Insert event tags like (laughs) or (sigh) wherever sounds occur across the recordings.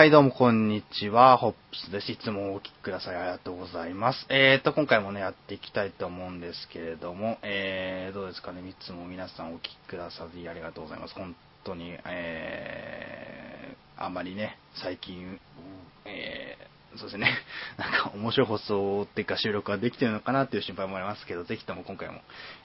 はい、どうも、こんにちは。ホップスです。いつもお聞きください。ありがとうございます。えーと、今回もね、やっていきたいと思うんですけれども、えー、どうですかね。いつも皆さんお聞きくださりありがとうございます。本当に、えー、あまりね、最近、えー、そうですね。(laughs) なんか面白い放送っていうか収録ができてるのかなっていう心配もありますけど、ぜひとも今回も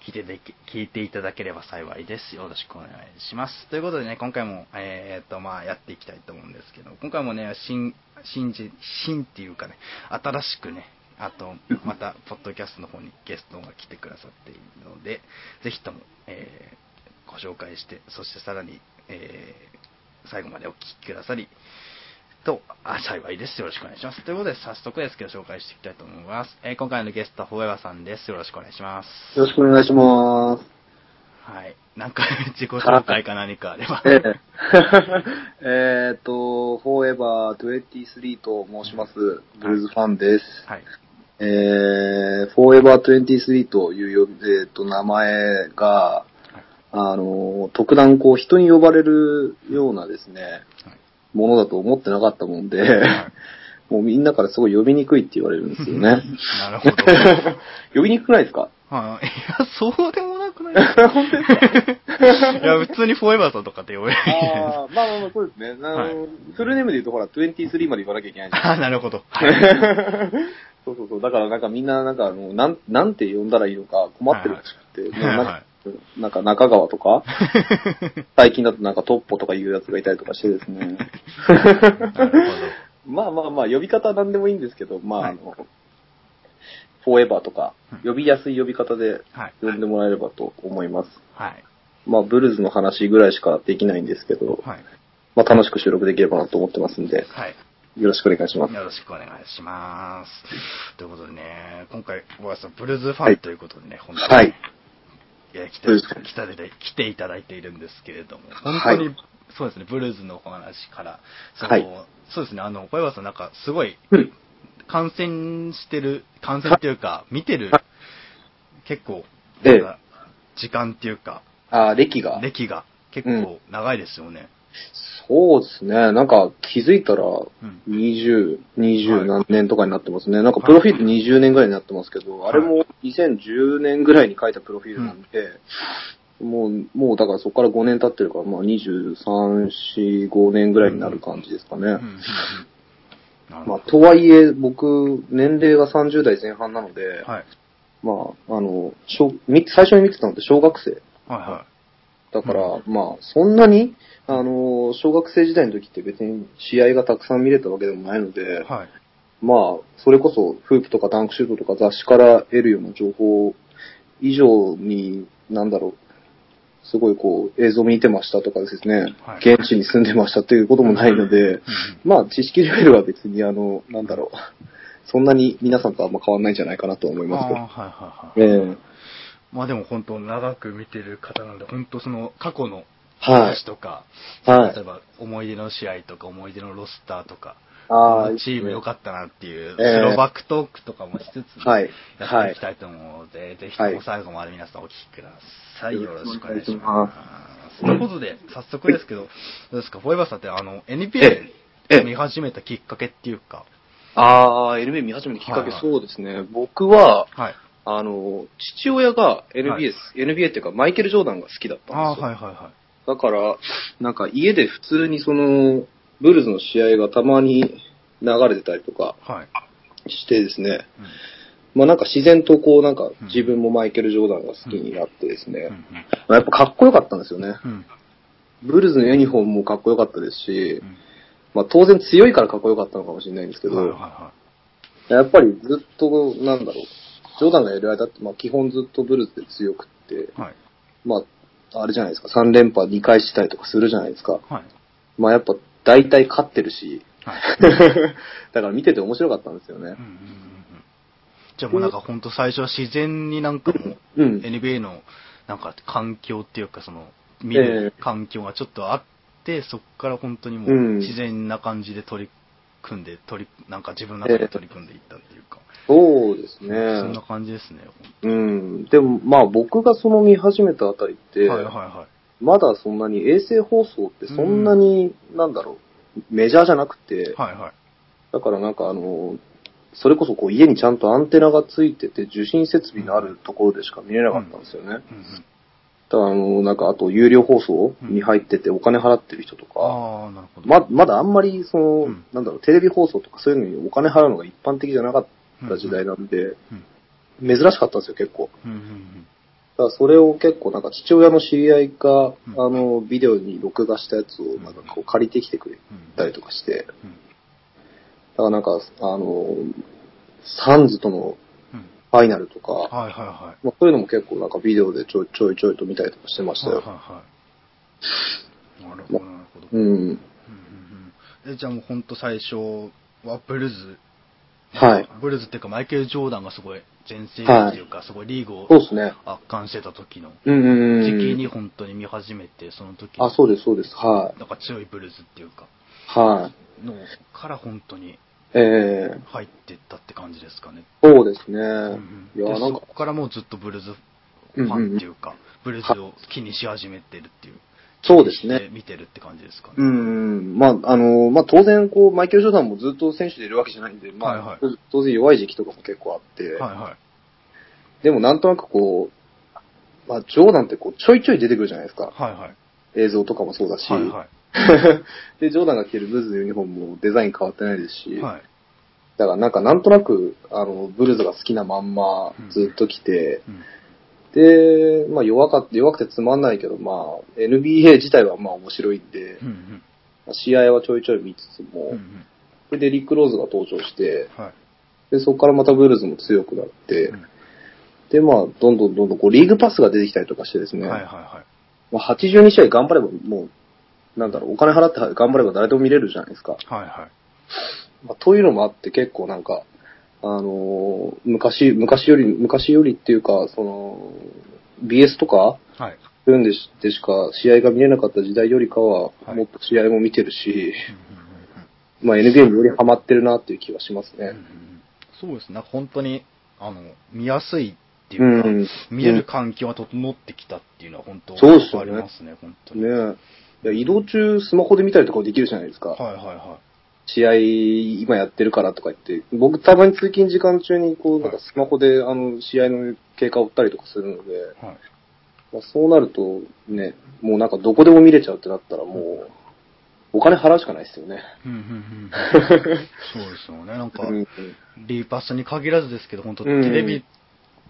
聞いてで聞いていただければ幸いです。よろしくお願いします。ということでね、今回も、えーっと、まあ、やっていきたいと思うんですけど、今回もね、新、新人、新っていうかね、新しくね、あと、また、ポッドキャストの方にゲストが来てくださっているので、ぜひとも、えーご紹介して、そしてさらに、えー最後までお聞きくださり、と、あ、幸いです。よろしくお願いします。ということで、早速ですけど、紹介していきたいと思います。えー今回のゲストは、ほえばさんです。よろしくお願いします。よろしくお願いします。はい。なんか、(laughs) 自己紹介か何かあれば。ええ (laughs) えーっと、フォーエバー23と申します、ブルーズファンです。はい。えー、フォーエバー23というえーっと、名前が、あの、特段こう人に呼ばれるようなですね、はいものだと思ってなかったもんで、はいもうみんなからすごい呼びにくいって言われるんですよね。なるほど。呼びにくくないですか？はい。いや、そうでもなくない？ですか本当ですかいや、普通にフォーエバーさんとかって呼べる。あーまあまあまあ、そうですね。あの、はいフルネームで言うと、ほら、23まで言わなきゃいけないじゃん。あ、なるほど。はい。そうそうそう。だからなんかみんな、なんかあの、なん、なんて呼んだらいいのか困ってるらしくて、はいはいもうなんかなんか中川とか、(laughs) 最近だとなんかトッポとかいうやつがいたりとかしてですね。まあまあまあ、呼び方は何でもいいんですけど、まあ、はいあの、フォーエバーとかうん、呼びやすい呼び方ではい。呼んでもらえればと思います。はい。まあ、ブルーズの話ぐらいしかできないんですけど、はい。まあ、楽しく収録できればなと思ってますんで、はい。よろしくお願いします。よろしくお願いします。ということでね、今回、小林さん、ブルーズファンということでね、本当に、はい。いや来て来たで来ていただいているんですけれども、本はい。当に、そうですね、ブルーズのお話から、そのはい。そうですね、あの、小山さんなんかすごい、うん。感染してる、感染っていうか、見てるは、結構、ええ。なんか時間っていうか、あー、歴が。歴が結構長いですよね。そうですね。なんか気づいたらうん。20、20はい何年とかになってますね。なんかプロフィール20年ぐらいになってますけど、はいあれも2010年ぐらいに書いたプロフィールなんで、もう、もうだからそこから5年経ってるから、まあ23、4、5年ぐらいになる感じですかね。まあ、とはいえ、僕、年齢が30代前半なので、はい。まあ、あの、最初に見てたのって小学生。はいはだから、うまあ、そんなに、あの、小学生時代の時って別に試合がたくさん見れたわけでもないので、い。はい。まあ、それこそフープとかダンクシュートとか雑誌から得るような情報以上に、なんだろう、すごいこう、映像見てましたとかですね、はい現地に住んでましたっていうこともないので、まあ、知識レベルは別にあの、なんだろう、そんなに皆さんとあんま変わんないんじゃないかなと思いますけど。はいはいはい。ええまあでも本当長く見てる方なので、本当その過去のはい話とか、はい。例えば思い出の試合とか思い出のロスターとか、ああ、チーム良かったなっていう、ええスローバックトークとかもしつつ、はい。やっていきたいと思うので、ぜひとも最後まで皆さんお聞きください。はいよろしくお願いします。ということで、早速ですけど、どうですか、フォーエバーさんってあの、え NBA え見始めたきっかけっていうか、ああ、NBA 見始めたきっかけ、そうですね。僕は、はい。あの、父親が NBA NBA っていうかマイケル・ジョーダンが好きだったんですよ。はいはいはい。だから、なんか家で普通にその、ブルーズの試合がたまに流れてたりとかはい。してですね、うんまあなんか自然とこうなんかうん自分もマイケル・ジョーダンが好きになってですね、やっぱかっこよかったんですよね。ブルーズのユニフォームもかっこよかったですしう、んまあ当然強いからかっこよかったのかもしれないんですけど、はいはいはやっぱりずっと、なんだろう、ジョーダンがやる間って、まあ基本ずっとブルーズで強くって、い。はい。まあ、あれじゃないですか、3連覇2回したりとかするじゃないですか。はい。まあやっぱ大体勝ってるし、はい。(laughs) だから見てて面白かったんですよねうんうん。うんうんじゃあもうなんか本当最初は自然になんかもう、うん。NBA のなんか環境っていうかその、見る環境がちょっとあって、そこから本当にもううん自然な感じで取り組んで、取り、なんか自分の中で取り組んでいったっていうか、そうですそんなね。感じですね。うん。でもまあ僕がその見始めたあたりって、はいはいはい。まだそんなに衛星放送ってそんなに、なんだろう、メジャーじゃなくて、はいはい。だからなんかあの、それこそこう家にちゃんとアンテナがついてて受信設備のあるところでしか見れなかったんですよね。うんうん。だからあの、なんかあと有料放送に入っててお金払ってる人とか、ああ、なるほど。ま、まだあんまりその、うんなんだろう、テレビ放送とかそういうのにお金払うのが一般的じゃなかった時代なんで、うん珍しかったんですよ、結構。だからそれを結構なんか父親の知り合いが、うんあの、ビデオに録画したやつをなんかこう借りてきてくれたりとかして、うんだからなんか、あの、サンズとのうん。ファイナルとか、はいはいはい。まあ、そういうのも結構なんかビデオでちょいちょいちょいと見たりとかしてましたよ。はいはいはい。なるほど、なるほど。うん。うんうんうんえじゃあもう本当最初はブルーズ。はい。ブルーズっていうかマイケル・ジョーダンがすごい全盛期っていうか、すごいリーグを。圧巻してた時のうんうんうん。時期に本当に見始めて、その時あ、そうです、そうです。はなんか強いブルーズっていうか、い。はい。のから本当にええ入ってったって感じですかね。そうですね。うんうんいや、でなんかそ、こからもうずっとブルーズファンっていうか、ブルーズを気にし始めてるっていう。そうですね。見てるって感じですかね。うん。まあ、あの、まあ、当然、こう、マイケル・ジョーダンもずっと選手でいるわけじゃないんで、まあ、はいはい当然弱い時期とかも結構あって、はいはい。でもなんとなくこう、まあ、ジョーダンってこう、ちょいちょい出てくるじゃないですか。はいはい。映像とかもそうだし、はいはい。(laughs) で、ジョーダンが着てるブルーズのユニフォームもデザイン変わってないですし、はい。だからなんかなんとなく、あの、ブルーズが好きなまんまずっと来て、うんで、まあ弱か弱くてつまんないけど、まあ NBA 自体はまあ面白いんで、うんうんまあ試合はちょいちょい見つつも、うんうんそれでリック・ローズが登場して、はい。で、そこからまたブルーズも強くなって、うんで、まあ、どんどんどんどんこうリーグパスが出てきたりとかしてですね、はいはいはい。まあ、82試合頑張ればもう、なんだろう、お金払って頑張れば誰でも見れるじゃないですか。はいはい。まあ、というのもあって結構なんか、あのー昔、昔より、昔よりっていうか、その、BS とか、はい。そういうんでしでしか試合が見れなかった時代よりかは、はいもっと試合も見てるし、まあ NBA によりハマってるなっていう気はしますね。うんうんうんそうですね。本当に、あの、見やすいっていうか、うん見れる環境が整ってきたっていうのは本当そうですよねありますね、本当に。ねいや移動中スマホで見たりとかできるじゃないですか。はいはいは試合今やってるからとか言って、僕たまに通勤時間中にこう、なんかスマホであの試合の経過を追ったりとかするので、い。はい。まあ、そうなるとね、もうなんかどこでも見れちゃうってなったらもう、お金払うしかないですよね。うんうんうんそうですよね。(laughs) なんか、うんリーパスに限らずですけど、本当うんテレビ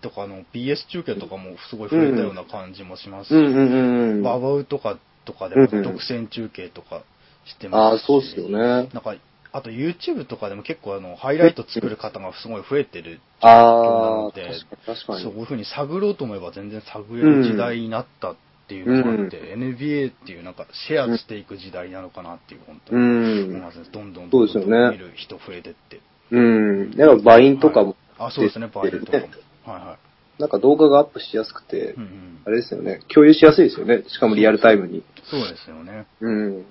とかの BS 中継とかもすごい増えたような感じもしますし。ババウとかとかでも独占中継とかしてああ、ますし、そうですよね。なんか、あと YouTube とかでも結構あの、ハイライト作る方がすごい増えてるああ、状況なので確かに確かに。そういうふうに探ろうと思えば全然探れる時代になったっていうのがあって、NBA っていうなんかシェアしていく時代なのかなっていう、本当うにん思いますね。どんどんどん見る人増えてって。うん。だからバインとかも、はいあ、そうですね、バイオとかも。はいはなんか動画がアップしやすくて、い。うんうんあれですよね。共有しやすいですよね。しかもリアルタイムに。そうですよね。うん。うん。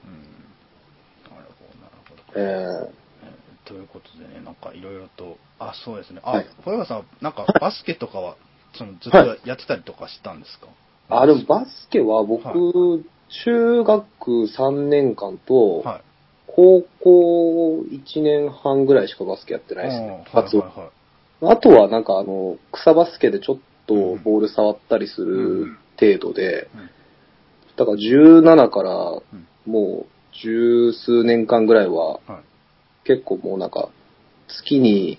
ええー。ということでね、なんかいろいろと、あ、そうですね。あ、はい。小山さん、なんかバスケとかは、そのずっとはいやってたりとかしたんですか、ー、あ、でもバスケは僕、は中学3年間と、はい。高校1年半ぐらいしかバスケやってないですね。はいはいはい。あとはなんかあの、草バスケでちょっとボール触ったりする程度で、うんだから17からうん。もう十数年間ぐらいははい。結構もうなんか月に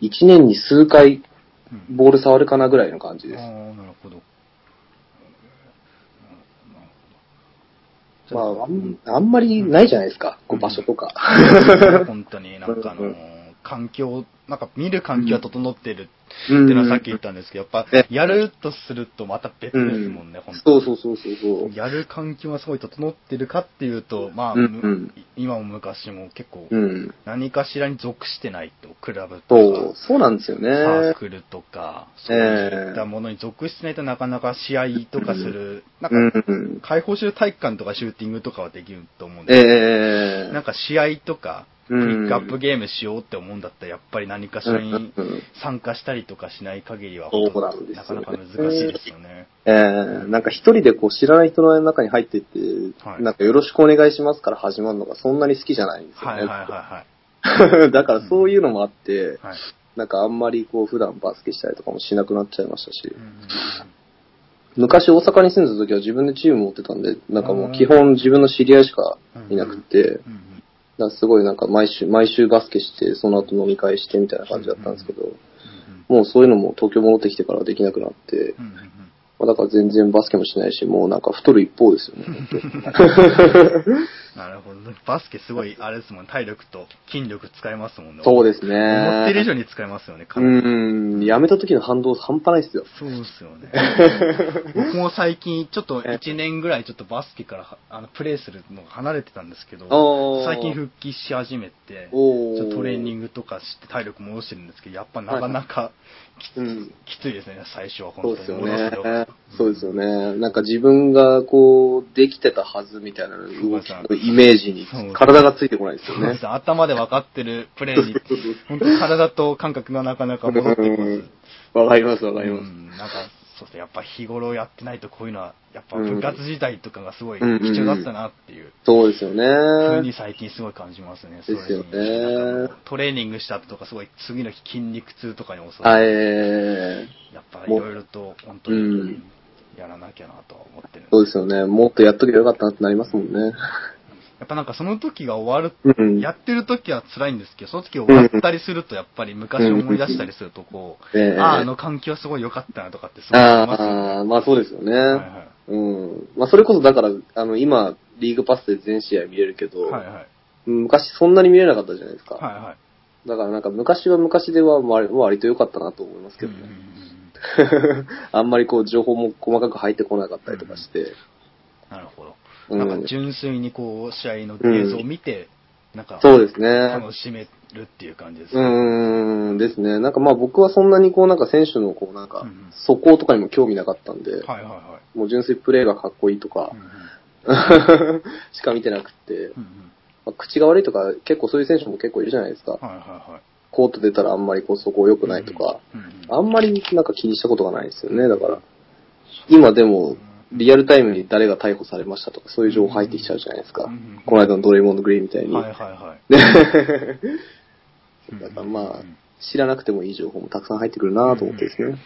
うん1年に数回うんうんボール触るかなぐらいの感じです。ああ、なるほど。まあ、あんあんまりないじゃないですか、こう場所とか。本当になんかあの、環境、なんか見る環境は整ってるうんっていうのはさっき言ったんですけど、やっぱねやるとするとまた別ですもんね、本当に。そうそうそうそう。やる環境はすごい整ってるかっていうと、まあ、今も昔も結構うん。何かしらに属してないと、クラブとそうか、、そうなんですよね。サークルとか、そういったものに属してないとなかなか試合とかする、なんか、うん。開放してる体育館とかシューティングとかはできると思うんですけど、ええなんか試合とか、クリックアップゲームしようって思うんだったら、やっぱり何かしらにうんうん参加したりとかしない限りは、そうなかなか難しいですよね。えー、なんか一人でこう知らない人の中に入ってって、はいなんかよろしくお願いしますから始まるのがそんなに好きじゃないんですよね。はいはいはいはい。(laughs) だからそういうのもあって、はい。なんかあんまりこう普段バスケしたりとかもしなくなっちゃいましたしう、んうんうん昔大阪に住んでた時は自分でチーム持ってたんで、なんかもう基本自分の知り合いしかいなくて、うんうんらすごいなんか毎週、毎週バスケして、その後飲み会してみたいな感じだったんですけど、うんもうそういうのも東京戻ってきてからできなくなって、まあだから全然バスケもしないし、もうなんか太る一方ですよね。(laughs) なるほど。バスケすごい、あれですもん、体力と筋力使いますもんね。そうですね。思ってる以上に使いますよね、うん、やめた時の反動半端ないですよ。そうですよね。(laughs) 僕も最近、ちょっと1年ぐらいちょっとバスケからはあのプレイするのが離れてたんですけど、最近復帰し始めて、トレーニングとかして体力戻してるんですけど、やっぱなかなかき,、うんきついですね、最初はそ本当にうですよね。そうですよね。なんか自分がこう、できてたはずみたいな動きのイメージにそう体がついてこないですよね頭で分かってるプレーに、(laughs) 本当に体と感覚がなかなか戻ってこず。わかりますわかります。うん、なんか、そうですね、やっぱ日頃やってないとこういうのは、やっぱ部活時代とかがすごいうん貴重だったなっていう。そうですよふうにね。最近すごい感じますね。ですよねトレーニングした後とかすごい次の日筋肉痛とかに襲わあれて、えー、やっぱいろいろと本当にうんやらなきゃなとは思ってるんそうですよね。もっとやっときゃよかったなってなりますもんね。やっぱなんかその時が終わる、うん。やってる時は辛いんですけど、その時終わったりするとやっぱり昔を思い出したりするとこう、ええああ、あの環境はすごい良かったなとかってすごい思いますよね。ああ、まあそうですよね。はいはいうん。まあそれこそだから、あの、今、リーグパスで全試合見れるけど、はいはい。昔そんなに見れなかったじゃないですか。はいはい。だからなんか昔は昔では割割と良かったなと思いますけどね。うんうんうんうん (laughs) あんまりこう情報も細かく入ってこなかったりとかして。なるほど。うんなんか純粋にこう、試合の映像を見て、なんか、そうですね。楽しめるっていう感じですうね。ーん、ですね。なんかまあ僕はそんなにこうなんか選手のこうなんか速攻とかにも興味なかったんで、はいはいはい。もう純粋プレーがかっこいいとか (laughs) しか見てなくて、まあ口が悪いとか結構そういう選手も結構いるじゃないですか。はいはいはい。コート出たらあんまりこうそこ良くないとか、あんまりなんか気にしたことがないですよね、だから。今でも、リアルタイムに誰が逮捕されましたとか、そういう情報入ってきちゃうじゃないですかうんうん。この間のドレイモンド・グリーンみたいに。はいはいはい。(laughs) だからまあ、知らなくてもいい情報もたくさん入ってくるなと思ってですね。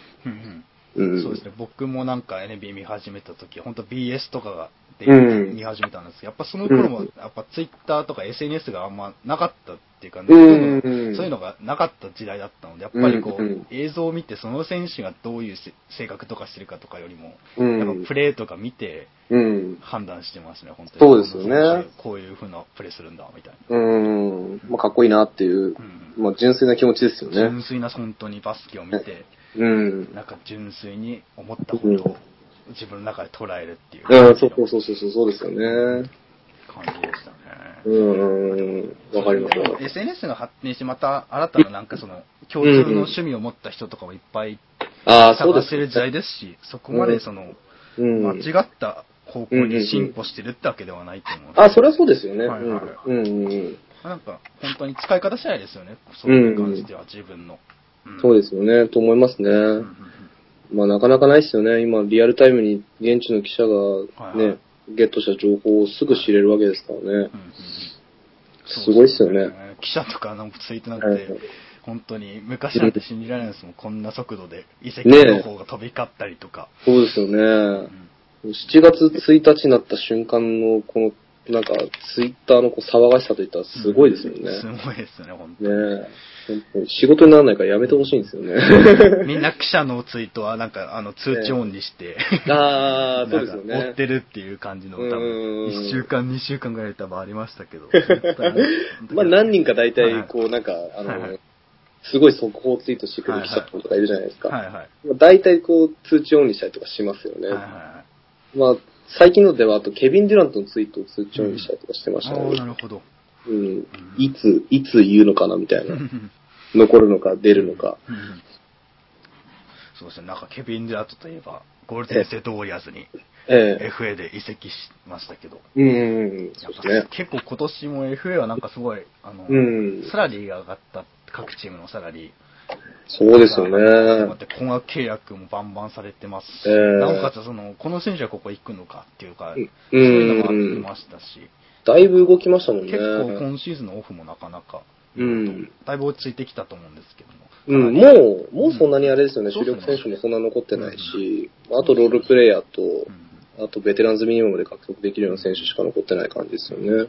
そうですね。僕もなんか NBA 見始めた時、本当 BS とかがでうん見始めたんですけど、やっぱその頃も、やっぱ Twitter とか SNS があんまなかったっていうか、うんそういうのがなかった時代だったので、やっぱりこうんうんう、映像を見てその選手がどういうせ性格とかしてるかとかよりも、うんやっぱプレーとか見てうん。判断してますね、本当に。そうですよねこういう風なプレーするんだ、みたいな。うん。まあ、かっこいいなっていう、うんまあ、純粋な気持ちですよね純。粋な本当にバスケを見て、うん。なんか純粋に思ったことを自分の中で捉えるっていううん、そうそうそうそう、そうですよね。感じでしたね。うん、わかりますよ。SNS が発展して、また新たななんかその、共通の趣味を持った人とかもいっぱい探せる時代ですし、そこまでその、うん。間違った方向に進歩してるってわけではないと思う。あ、それはそうですよね。はいはいうん。なんか、本当に使い方次第ですよね。そういう感じでは自分の。そうでですよね、と思いますね。まあ、なかなかないですよね。今、リアルタイムに現地の記者がね、ゲットした情報をすぐ知れるわけですからね。うんうんうんすごいっすよね。記者とかのツイートなんはいて、本当に昔なんて信じられないですもん。こんな速度で遺跡ねえ情報が飛び交ったりとか。そうですよね。うん7月1日になった瞬間の、この、なんか、ツイッターのこう騒がしさといったらすごいですよね。すごいですね、本当ね。本当に仕事にならないからやめてほしいんですよね。(laughs) みんな記者のツイートはなんか、あの、通知オンにして、ああ、そうですよね。追ってるっていう感じの、多うん分、1週間、2週間ぐらい多分ありましたけど。(laughs) まあ何人か大はい体、こうなんか、あはいはいの、すごい速報ツイートしてくる記者とかいるじゃないですか。はいはい。まあ大体こう通知オンにしたりとかしますよね。はいはいはい。まあ、最近のではあとケビン・デュラントのツイートを通知にしたりとかしてましたああ、ね。なるほど。うん。いつ、いつ言うのかなみたいな。残るのか出るのか。うんそうですね、なんかケビン・デュラントといえば、ゴールデンステート・ウォリアーズにええ FA で移籍しましたけど、うんうんね。結構今年も FA はなんかすごい、あの、うんサラリーが上がった、各チームのサラリー。そうですよね。だって高額契約もバンバンされてますし、ええ。なおかつその、この選手はここ行くのかっていうか、うん。そういうのもありましたし、だいぶ動きましたもんね。結構今シーズンのオフもなかなか、うん。だいぶ落ち着いてきたと思うんですけども。うん、もう、もうそんなにあれですよね、うん。主力選手もそんな残ってないし、あとロールプレイヤーと、うん。あとベテランズミニマムで獲得できるような選手しか残ってない感じですよね。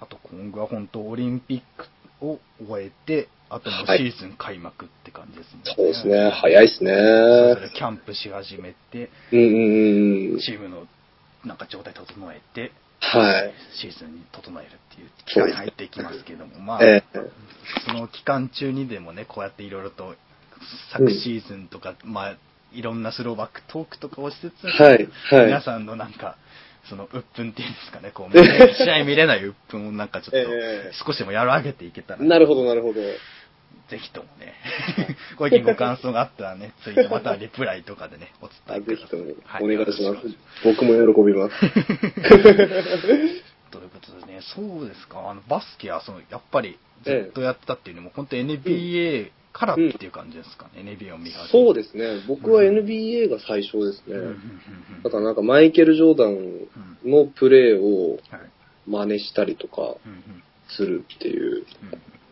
あと今後は本当オリンピックを終えて、あともうはいシーズン開幕って感じですね。そうですね、早いですね。それぞれキャンプし始めて、うんうんうん。チームのなんか状態整えて、はい。シーズンに整えるっていう期間に入っていきますけども、まあ、ええその期間中にでもね、こうやっていろいろと、昨シーズンとか、まあ、いろんなスローバックトークとかをしつつ、はいはい皆さんのなんか、その、鬱憤っていうんですかね、こう、(laughs) 試合見れない鬱憤をなんかちょっとええ、少しでも和らげていけたら、なるほど、なるほど。ぜひともね、(laughs) ご意見ご感想があったらね、ツイートまたはリプライとかでね、お伝あえください。ぜひともはいお願いします。僕も喜びます。(laughs) ということでね、そうですか、あのバスケはそのやっぱりずっとやってたっていうのも、本当 NBA からっていう感じですかね、NBA を見始めそうですね、僕は NBA が最初ですね。うんうんうんうん。だからなんかマイケル・ジョーダンのプレーをはい。真似したりとかうんうん。するっていう、うん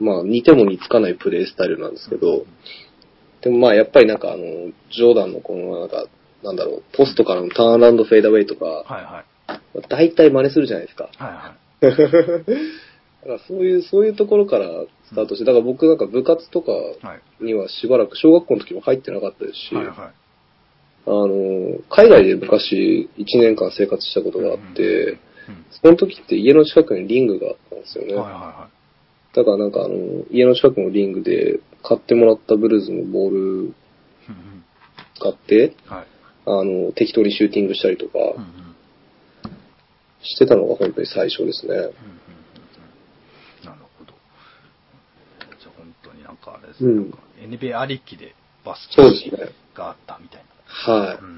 まあ似ても似つかないプレースタイルなんですけど、でもまあやっぱりなんかあの、ジョーダンのこのなんか、なんだろう、ポストからのターンランドフェーダーウェイとか、はいはい。大体真似するじゃないですか。はいはい。だからそういう、そういうところからスタートして、だから僕なんか部活とかはい。にはしばらく小学校の時も入ってなかったですし、はいはい。あの、海外で昔1年間生活したことがあって、うんその時って家の近くにリングがあったんですよね。はいはいはだからなんかあの、家の近くのリングで買ってもらったブルーズのボール買って、はい。あの、適当にシューティングしたりとかしてたのが本当に最初ですね。うんうんうんうんなるほど。じゃあ本当になんかあれですね、うん NBA ありきでバスケ。があったみたいはい。な。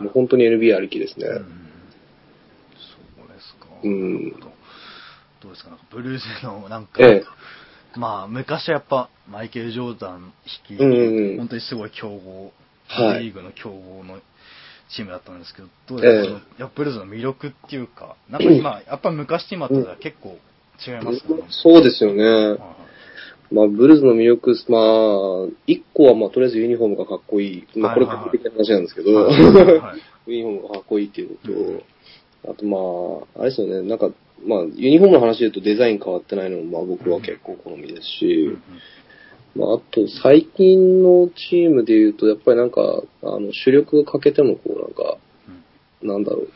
うんもう本当に NBA ありきですね。うんそうですか。うんどどうですか？なんかブルースのなんか、ええ。まあ昔はやっぱマイケル・ジョーダン率いうんうんうん。本当にすごい強豪、はい。リーグの強豪のチームだったんですけど、どうですか、えやっぱブルーズの魅力っていうか、なんか今、やっぱ昔と今とでは結構違いますよね。そうですよね。はいはい。まあ、ブルーズの魅力、まあ、一個はまあ、とりあえずユニフォームがかっこいい。まあ、これはいはい。はい個人的な話なんですけど、(laughs) ユニフォームがかっこいいっていうのうん。と、あとまあ、あれですよね、なんか、まあ、ユニフォームの話で言うとデザイン変わってないのも、まあ僕は結構好みですうんし、まあ、あと最近のチームで言うと、やっぱりなんか、あの、主力が欠けても、こうなんか、なんだろう、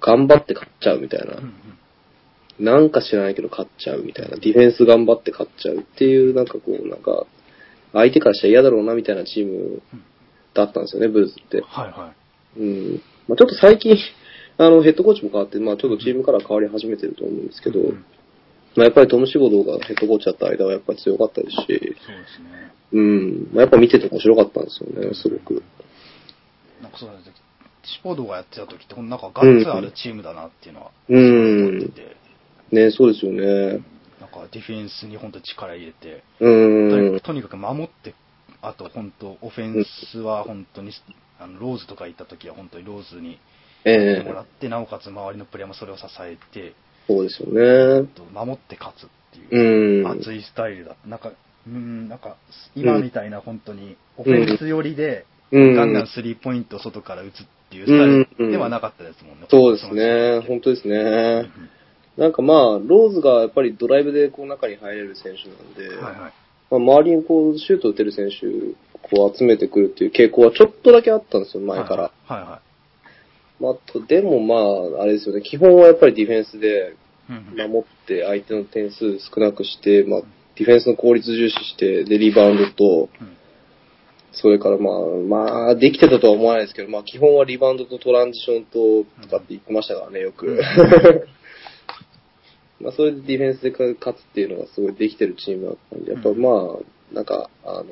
頑張って勝っちゃうみたいななんか知らないけど勝っちゃうみたいな。ディフェンス頑張って勝っちゃうっていう、なんかこう、なんか、相手からしたら嫌だろうなみたいなチームだったんですよね、ブルーズって。はいはい。うん。まあちょっと最近、あの、ヘッドコーチも変わって、まあちょっとチームから変わり始めてると思うんですけど、うんまあやっぱりトム・シボドーがヘッドコーチだった間はやっぱり強かったですし、そうですね。うん。まあやっぱ見てて面白かったんですよね、すごく。なんかそうなんですよ。シポードがやってた時って、なんかガッツあるチームだなっていうのは、うん思ってて、ね、そうですよね。なんかディフェンスに本当力入れて、うん。とにかく守って、あと本当、オフェンスは本当に、あのローズとか行った時は本当にローズにええもらって、なおかつ周りのプレーもそれを支えて、そうですよね。と守って勝つっていうう、ん。熱いスタイルだなんか、うん、なんか、今みたいな本当に、オフェンス寄りで、うんガンガンスリーポイント外から打つっていうスタイルではなかったですもんね。そうですね。本本当ですね。当なんかまあ、ローズがやっぱりドライブでこう中に入れる選手なんで、はいはい。まあ、周りにこうシュート打てる選手こう集めてくるっていう傾向はちょっとだけあったんですよ、前から。はいはまあ、あとでもまあ、あれですよね、基本はやっぱりディフェンスで守って相手の点数少なくして、まあ、ディフェンスの効率重視して、で、リバウンドと、うん。それからまあ、まあ、できてたとは思わないですけど、まあ、基本はリバウンドとトランジションと、とかって言ってましたからね、よく。うん。(laughs) まあ、それでディフェンスで勝つっていうのがすごいできてるチームだったんで、やっぱうん。まあ、なんか、あの、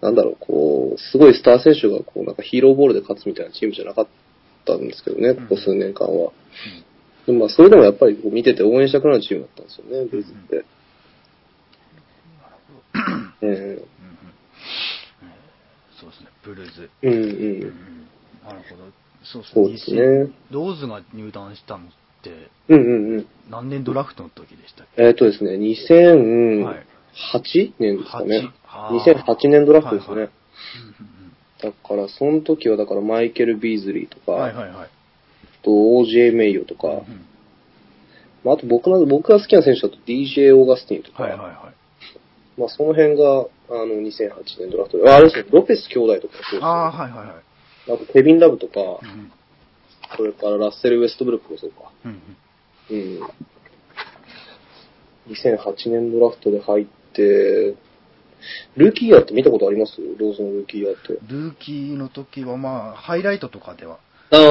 なんだろう、こう、すごいスター選手がこう、なんかヒーローボールで勝つみたいなチームじゃなかっったんですけどね、ここ数年間は。でもまあ、それでもやっぱりこう見てて応援したくなるチームだったんですよね、ブルズって。えうんうんえーそうですね、ブルーズ。えうんう。うんんなるほど。そうですそうですね。ローズが入団したのって、うんうんうん。何年ドラフトの時でしたっけ？えっ、とですね、2008はい年ですかね。あー2008年ドラフトですね。はいはいだから、その時はだからマイケル・ビーズリーとか、はいはいはい。と OJ メイヨとか、うんまあ、あと僕の、僕が好きな選手だと DJ オーガスティンとか、はいはいはい。まあその辺が、あの、2008年ドラフトで、ああれですね、ロペス兄弟とかもそうですねああ、はいはいはい。あとケビン・ラブとか、うんそれからラッセル・ウェストブルックもそうか。うんうん。2008年ドラフトで入って、ルーキーイヤーって見たことあります？ローズのルーキーイヤーって。ルーキーの時はまあ、ハイライトとかではあ見て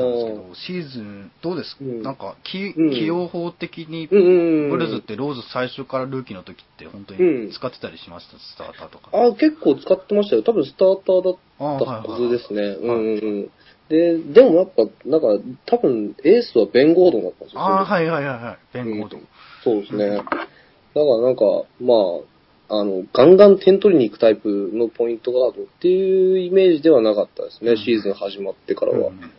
たんですけど、シーズン、どうですか、うんなんか起、用法的に、うんうんうん。ブルーズってローズ最初からルーキーの時って本当うんに使ってたりしました、スターターとか。あ、結構使ってましたよ。多分スターターだったはずですね。うんうんうん。で、でもやっぱ、なんか、多分、エースはベン・ゴードンだったんですよ。ああ、はいはいはいはい。ベン・ゴードン。そうですね。だからなんか、まあ、あの、ガンガン点取りに行くタイプのポイントガードっていうイメージではなかったですね、うんシーズン始まってからは。うん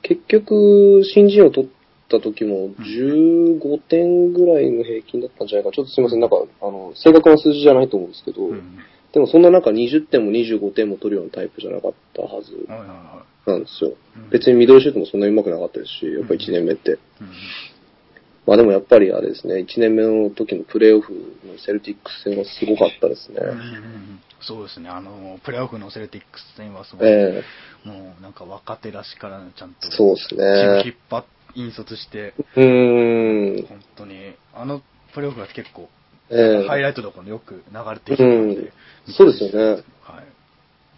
結局、新人を取った時も15点ぐらいの平均だったんじゃないか。ちょっとすいません、なんか、あの、正確な数字じゃないと思うんですけど、うんでもそんな中20点も25点も取るようなタイプじゃなかったはずなんですよ。別にミドルシュートもそんなに上手くなかったですし、やっぱ1年目って。うんまあでもやっぱりあれですね、1年目の時のプレーオフのセルティックス戦はすごかったですね。うんうんうん。そうですね、あの、プレーオフのセルティックス戦はすごい、えもうなんか若手らしからちゃんと、そうですね。引っ張っ引率して、えうーん。本当に、あのプレーオフが結構、ええ。ハイライトとかもよく流れてきてるので、うん。そうですよね。はい。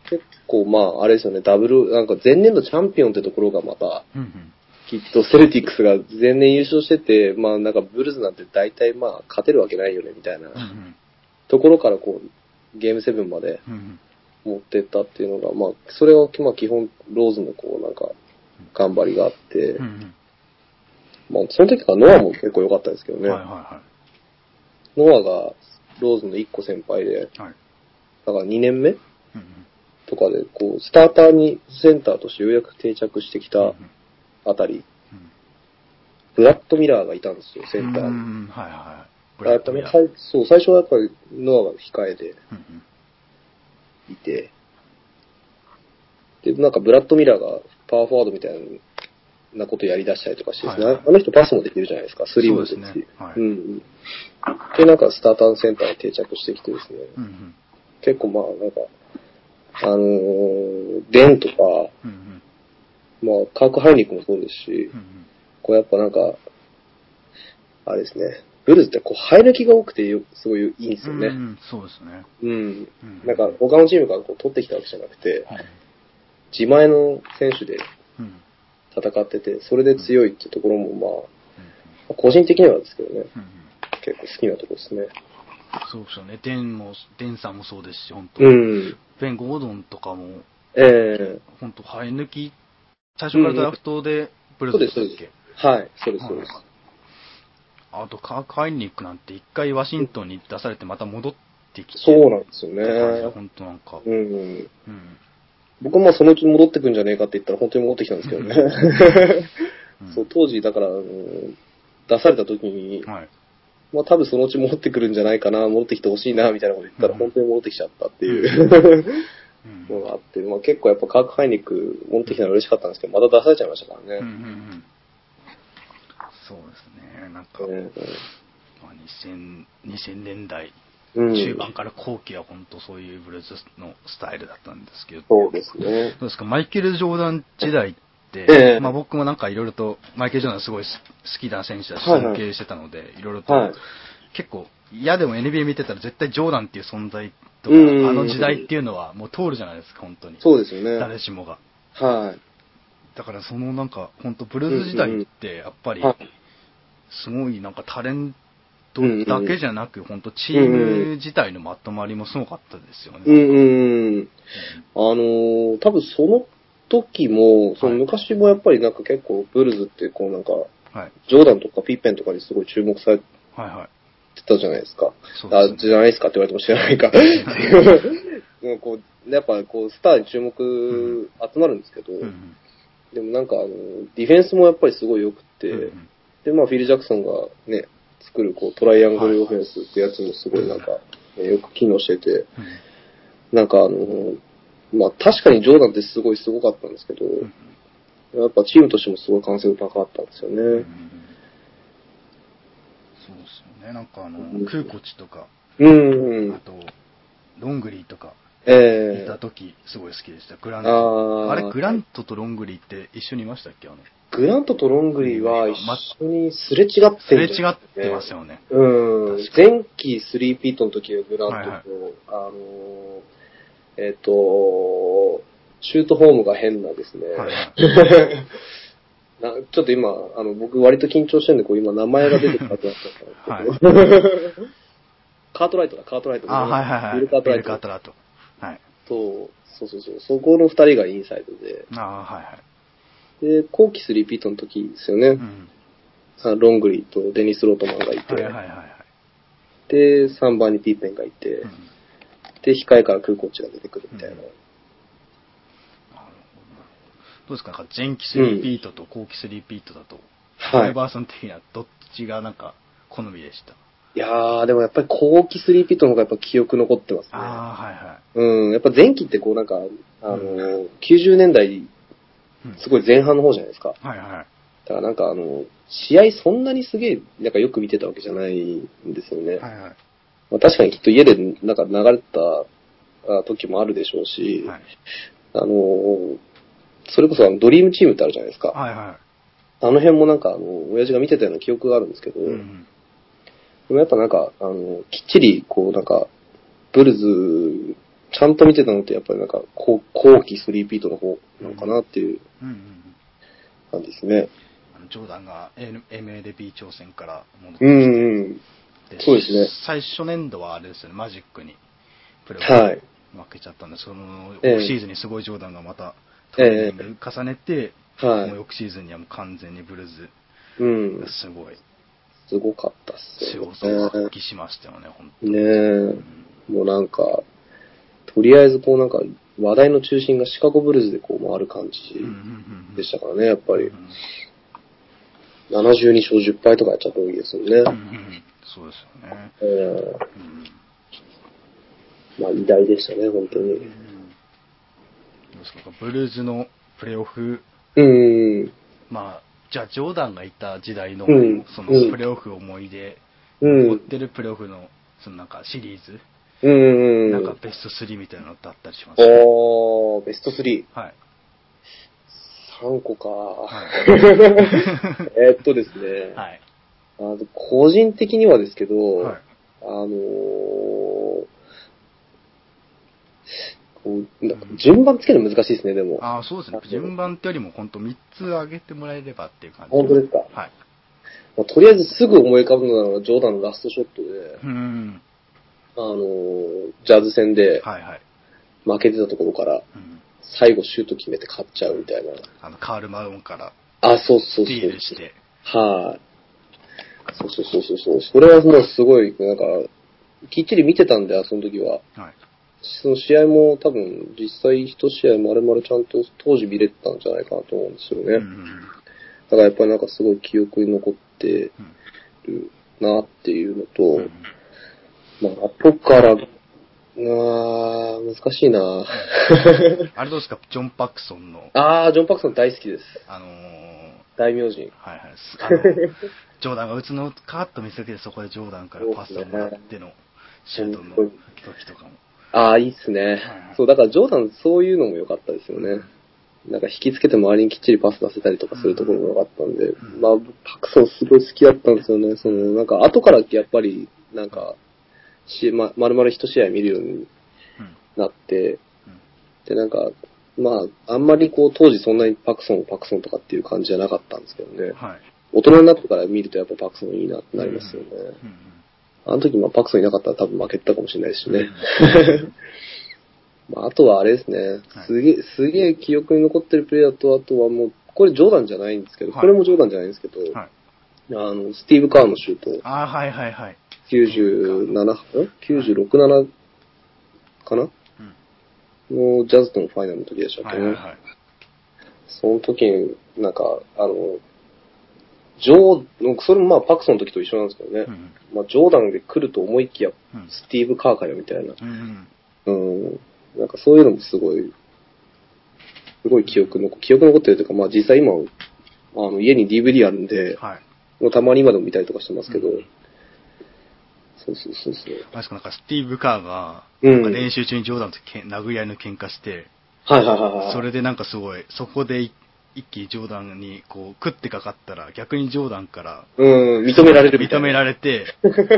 結構まああれですよね、ダブル、なんか前年度チャンピオンってところがまた、うんうんきっとセルティックスが前年優勝してて、まあなんかブルーズなんて大体まあ勝てるわけないよねみたいな。ところからこう、ゲーム7までうんうん。持ってったっていうのが、まあそれはまあ基本ローズのこうなんか頑張りがあって、まあその時からノアも結構良かったですけどね。はいはノアがローズの1個先輩で。だから2年目うんとかで、こう、スターターにセンターとしてようやく定着してきたあたり、うん。ブラッドミラーがいたんですよ、センターに。うんはいはい。ブラッドミラー。最そう、最初はやっぱりノアが控えでうんうん。いて、で、なんかブラッドミラーがパワーフォワードみたいなことやり出したりとかしてですね、はいはい。あの人パスもできるじゃないですか、スリーもできるし。そうですね。はい。うんうん。で、なんかスターターのセンターに定着してきてですね、うんうん。結構まあ、なんか、あのーデンとか、うんまあ、カーク・ハイニックもそうですしうんう、んこうやっぱなんか、あれですね、ブルーズってこう、生え抜きが多くてよすごいいいんですよね。うんうんそうですね。うん。うんなんか、他のチームからこう取ってきたわけじゃなくて、はい自前の選手でうん戦ってて、それで強いってところも、まあ、個人的にはですけどね、うんうん結構好きなところですね。そうですよね。デンも、デンさんもそうですし、本当、うん。ベン・ゴードンとかも、ええ本当、生え抜き、最初からドラフトでブルーズでしたっけ、そうですはい、そうです、そうです。あと、カーク・ハイニックなんて一回ワシントンに出されてまた戻ってきて、そうなんですよね。本当なんか、うん。うん。僕もまあそのうち戻ってくんじゃねえかって言ったら本当に戻ってきたんですけどね。うん (laughs) そう、当時、だから、出された時に、はい。まあ多分そのうち戻ってくるんじゃないかな、戻ってきてほしいな、みたいなこと言ったらうん本当に戻ってきちゃったっていううんのがあって、まあ結構やっぱカーク・ハイニック戻ってきたの嬉しかったんですけど、また出されちゃいましたからうんうんうね。ん。そうですね。なんか、えまあ、2000, 2000年代中盤から後期は本当そういうブルーズのスタイルだったんですけど、そうですね。どうですか、マイケル・ジョーダン時代って、ええ。まあ僕もなんかいろいろと、マイケル・ジョーダンすごい好きな選手だし、尊敬してたので、いろいろと、はい。結構、嫌でも NBA 見てたら絶対ジョーダンっていう存在とか、うんあの時代っていうのはもう通るじゃないですか、本当に。そうですよね。誰しもが。はい。だからそのなんか、本当ブルーズ時代って、やっぱり、はいすごいなんかタレントだけじゃなく、本当チーム自体のまとまりもすごかったですよね。うんうんうん。あのー多分その時も、そのはい昔もやっぱりなんか結構ブルズってこうなんか、はい。ジョーダンとかピッペンとかにすごい注目されてはいはい。たじゃないですか。そうあ、じゃないですかって言われても知らないか。(laughs) っていう。もうこう、やっぱこう、スターに注目集まるんですけど、うんうん。でもなんかあの、ディフェンスもやっぱりすごい良くて、うんうん。で、まあフィル・ジャクソンがね、作るこうトライアングルオフェンスってやつもすごいなんか、ねよく機能してて、なんかあの、まあ確かにジョーダンってすごいすごかったんですけど、うん。やっぱチームとしてもすごい完成度高かったんですよね。うんうんうんそうですよね。なんかあのうん、クーコチとか、うん。あと、ロングリーとか、ええいた時、すごい好きでした。グラント。あーあれ、グラントとロングリーって一緒にいましたっけ？あの、グラントとロングリーは一緒にすれ違ってすれ違ってますよね。うん。確かに前期スリーピートの時はグラントと、あのー、えっ、と、シュートフォームが変なですね。はいはい (laughs) なちょっと今、あの、僕割と緊張してるんで、こう今名前が出てこなくなっちゃったんですけど、(laughs) (laughs) カートライトだ、カートライト。あ、はいはいはい。ビルカートライトカートライト。はい。と、そうそうそう、そこの二人がインサイドで、あはいはい。で、後期スリーピートの時ですよね。うん。あロングリーとデニス・ロッドマンがいて、はいはいはいはい。で、3番にピッペンがいて、うんで、控えからクーコッチが出てくるみたいな。うんどうですか？なんか前期スリーピートと後期スリーピートだと、はいメバーさん的にはどっちがなんか好みでした？いやー、でもやっぱり後期スリーピートの方がやっぱ記憶残ってますね。ああ、はいはうん、やっぱ前期ってこうなんか、あのー、90年代、い。うんすごい前半の方じゃないですか。はいはい。だからなんかあの、試合そんなにすげえ、なんかよく見てたわけじゃないんですよね。はいはい。まあ、確かにきっと家でなんか流れてたあ時もあるでしょうし、はいあのー、それこそあのドリームチームってあるじゃないですか。はいはあの辺もなんかあの、親父が見てたような記憶があるんですけど、い。うんでもやっぱなんか、あの、きっちり、こう、なんか、ブルズ、ちゃんと見てたのって、やっぱりなんか、後後期スリーピートの方なのかなっていううんですね。ジョーダンが MLB 挑戦から戻ってきうて、ん、うん。そうですね最初年度はあれですよね、マジックにプレーオフはい。負けちゃったんで、そのええ翌シーズンにすごいジョーダンがまたトレーニング重ねて、はいもう翌シーズンにはもう完全にブルーズうんが。すごいすごかったっす仕よ、事を発揮しましたよね、本当ね。ねえ。うんもうなんか、とりあえずこうなんか、話題の中心がシカゴブルーズでこう回る感じでしたからね、やっぱりう。ん72勝10敗とかやっちゃった時ですよね。うんそうですよね。ええうんまあ偉大でしたね、本当に。どうですかブルーズのプレーオフ、うん。まあ、じゃあ、ジョーダンがいた時代の、うんそのうんプレーオフ思い出、うん。持ってるプレーオフの、そのなんかシリーズ、うん。なんかベスト3みたいなのってあったりしますおー、ベスト3。はい。3個か。は (laughs) えーっとですね、はい。あの個人的にはですけど、はい。あのーこうなんか順番つけるの難しいですね、でも。ああ、そうですね。順番ってよりも、本当3つ上げてもらえればっていう感じ。本当ですか？はい。まあとりあえずすぐ思い浮かぶのがジョーダンのラストショットで、うん。あのージャズ戦ではいはい。負けてたところから、うん。最後シュート決めて勝っちゃうみたいな。あの、カール・マロンからあ、そうそうそう。スティールして。はい、そうそうそうそうそう。それはもうすごい、なんか、きっちり見てたんで、その時は。はい。その試合も多分、実際一試合丸々ちゃんと当時見れてたんじゃないかなと思うんですよね。うんうんだからやっぱりなんかすごい記憶に残ってうんるなっていうのと、うんまあ、後から、あー難しいな (laughs) あれどうですか？ジョン・パクソンの、あー、ジョン・パクソン大好きです。あのー大名人。はいはい。すあの、(laughs) ジョーダンが打つのをカーッと見せて、そこでジョーダンからパスをもらってのシュートの時とかも。ああ、いいっすね。はいはいそう、だからジョーダンそういうのも良かったですよね。なんか引きつけて周りにきっちりパス出せたりとかするところも良かったんで、んまあ、パクソンすごい好きだったんですよね。その、なんか後からやっぱり、なんか、し、ま、丸々一試合見るようにうんなって、うんで、なんか、まあ、あんまりこう、当時そんなにパクソン、パクソンとかっていう感じじゃなかったんですけどね。はい。大人になってから見るとやっぱパクソンいいなってなりますよね。うんうんあの時まあパクソンいなかったら多分負けてたかもしれないですしね。(laughs) まあ、あとはあれですね、はいすげえ、すげえ記憶に残ってるプレーだと、あとはもう、これジョーダンじゃないんですけど、はいこれもジョーダンじゃないんですけど、はい。あの、スティーブ・カーのシュート、ああ、はいはいはい。97、ん ?96、7かな？うん。のジャズとのファイナルの時でしたっけね。はいはいはい。その時に、なんか、あの、ジョー、それもまあパクソンの時と一緒なんですけどね。うん。まあジョーダンで来ると思いきや、うんスティーブ・カーかよみたいな。うんうん。うん。なんかそういうのもすごい、すごい記憶の、記憶に残ってるというか、まあ実際今、あの家に DVD あるんで、はい。もうたまに今でも見たりとかしてますけど、うんそうそうそうそう。あれですか、なんかスティーブ・カーが、うんなんか練習中にジョーダンとけん殴り合いの喧嘩して、はいはいはいはい。それでなんかすごい、そこでい一気にジョーダンにこう食ってかかったら、逆にジョーダンからうん、認められるみたいな。認められて、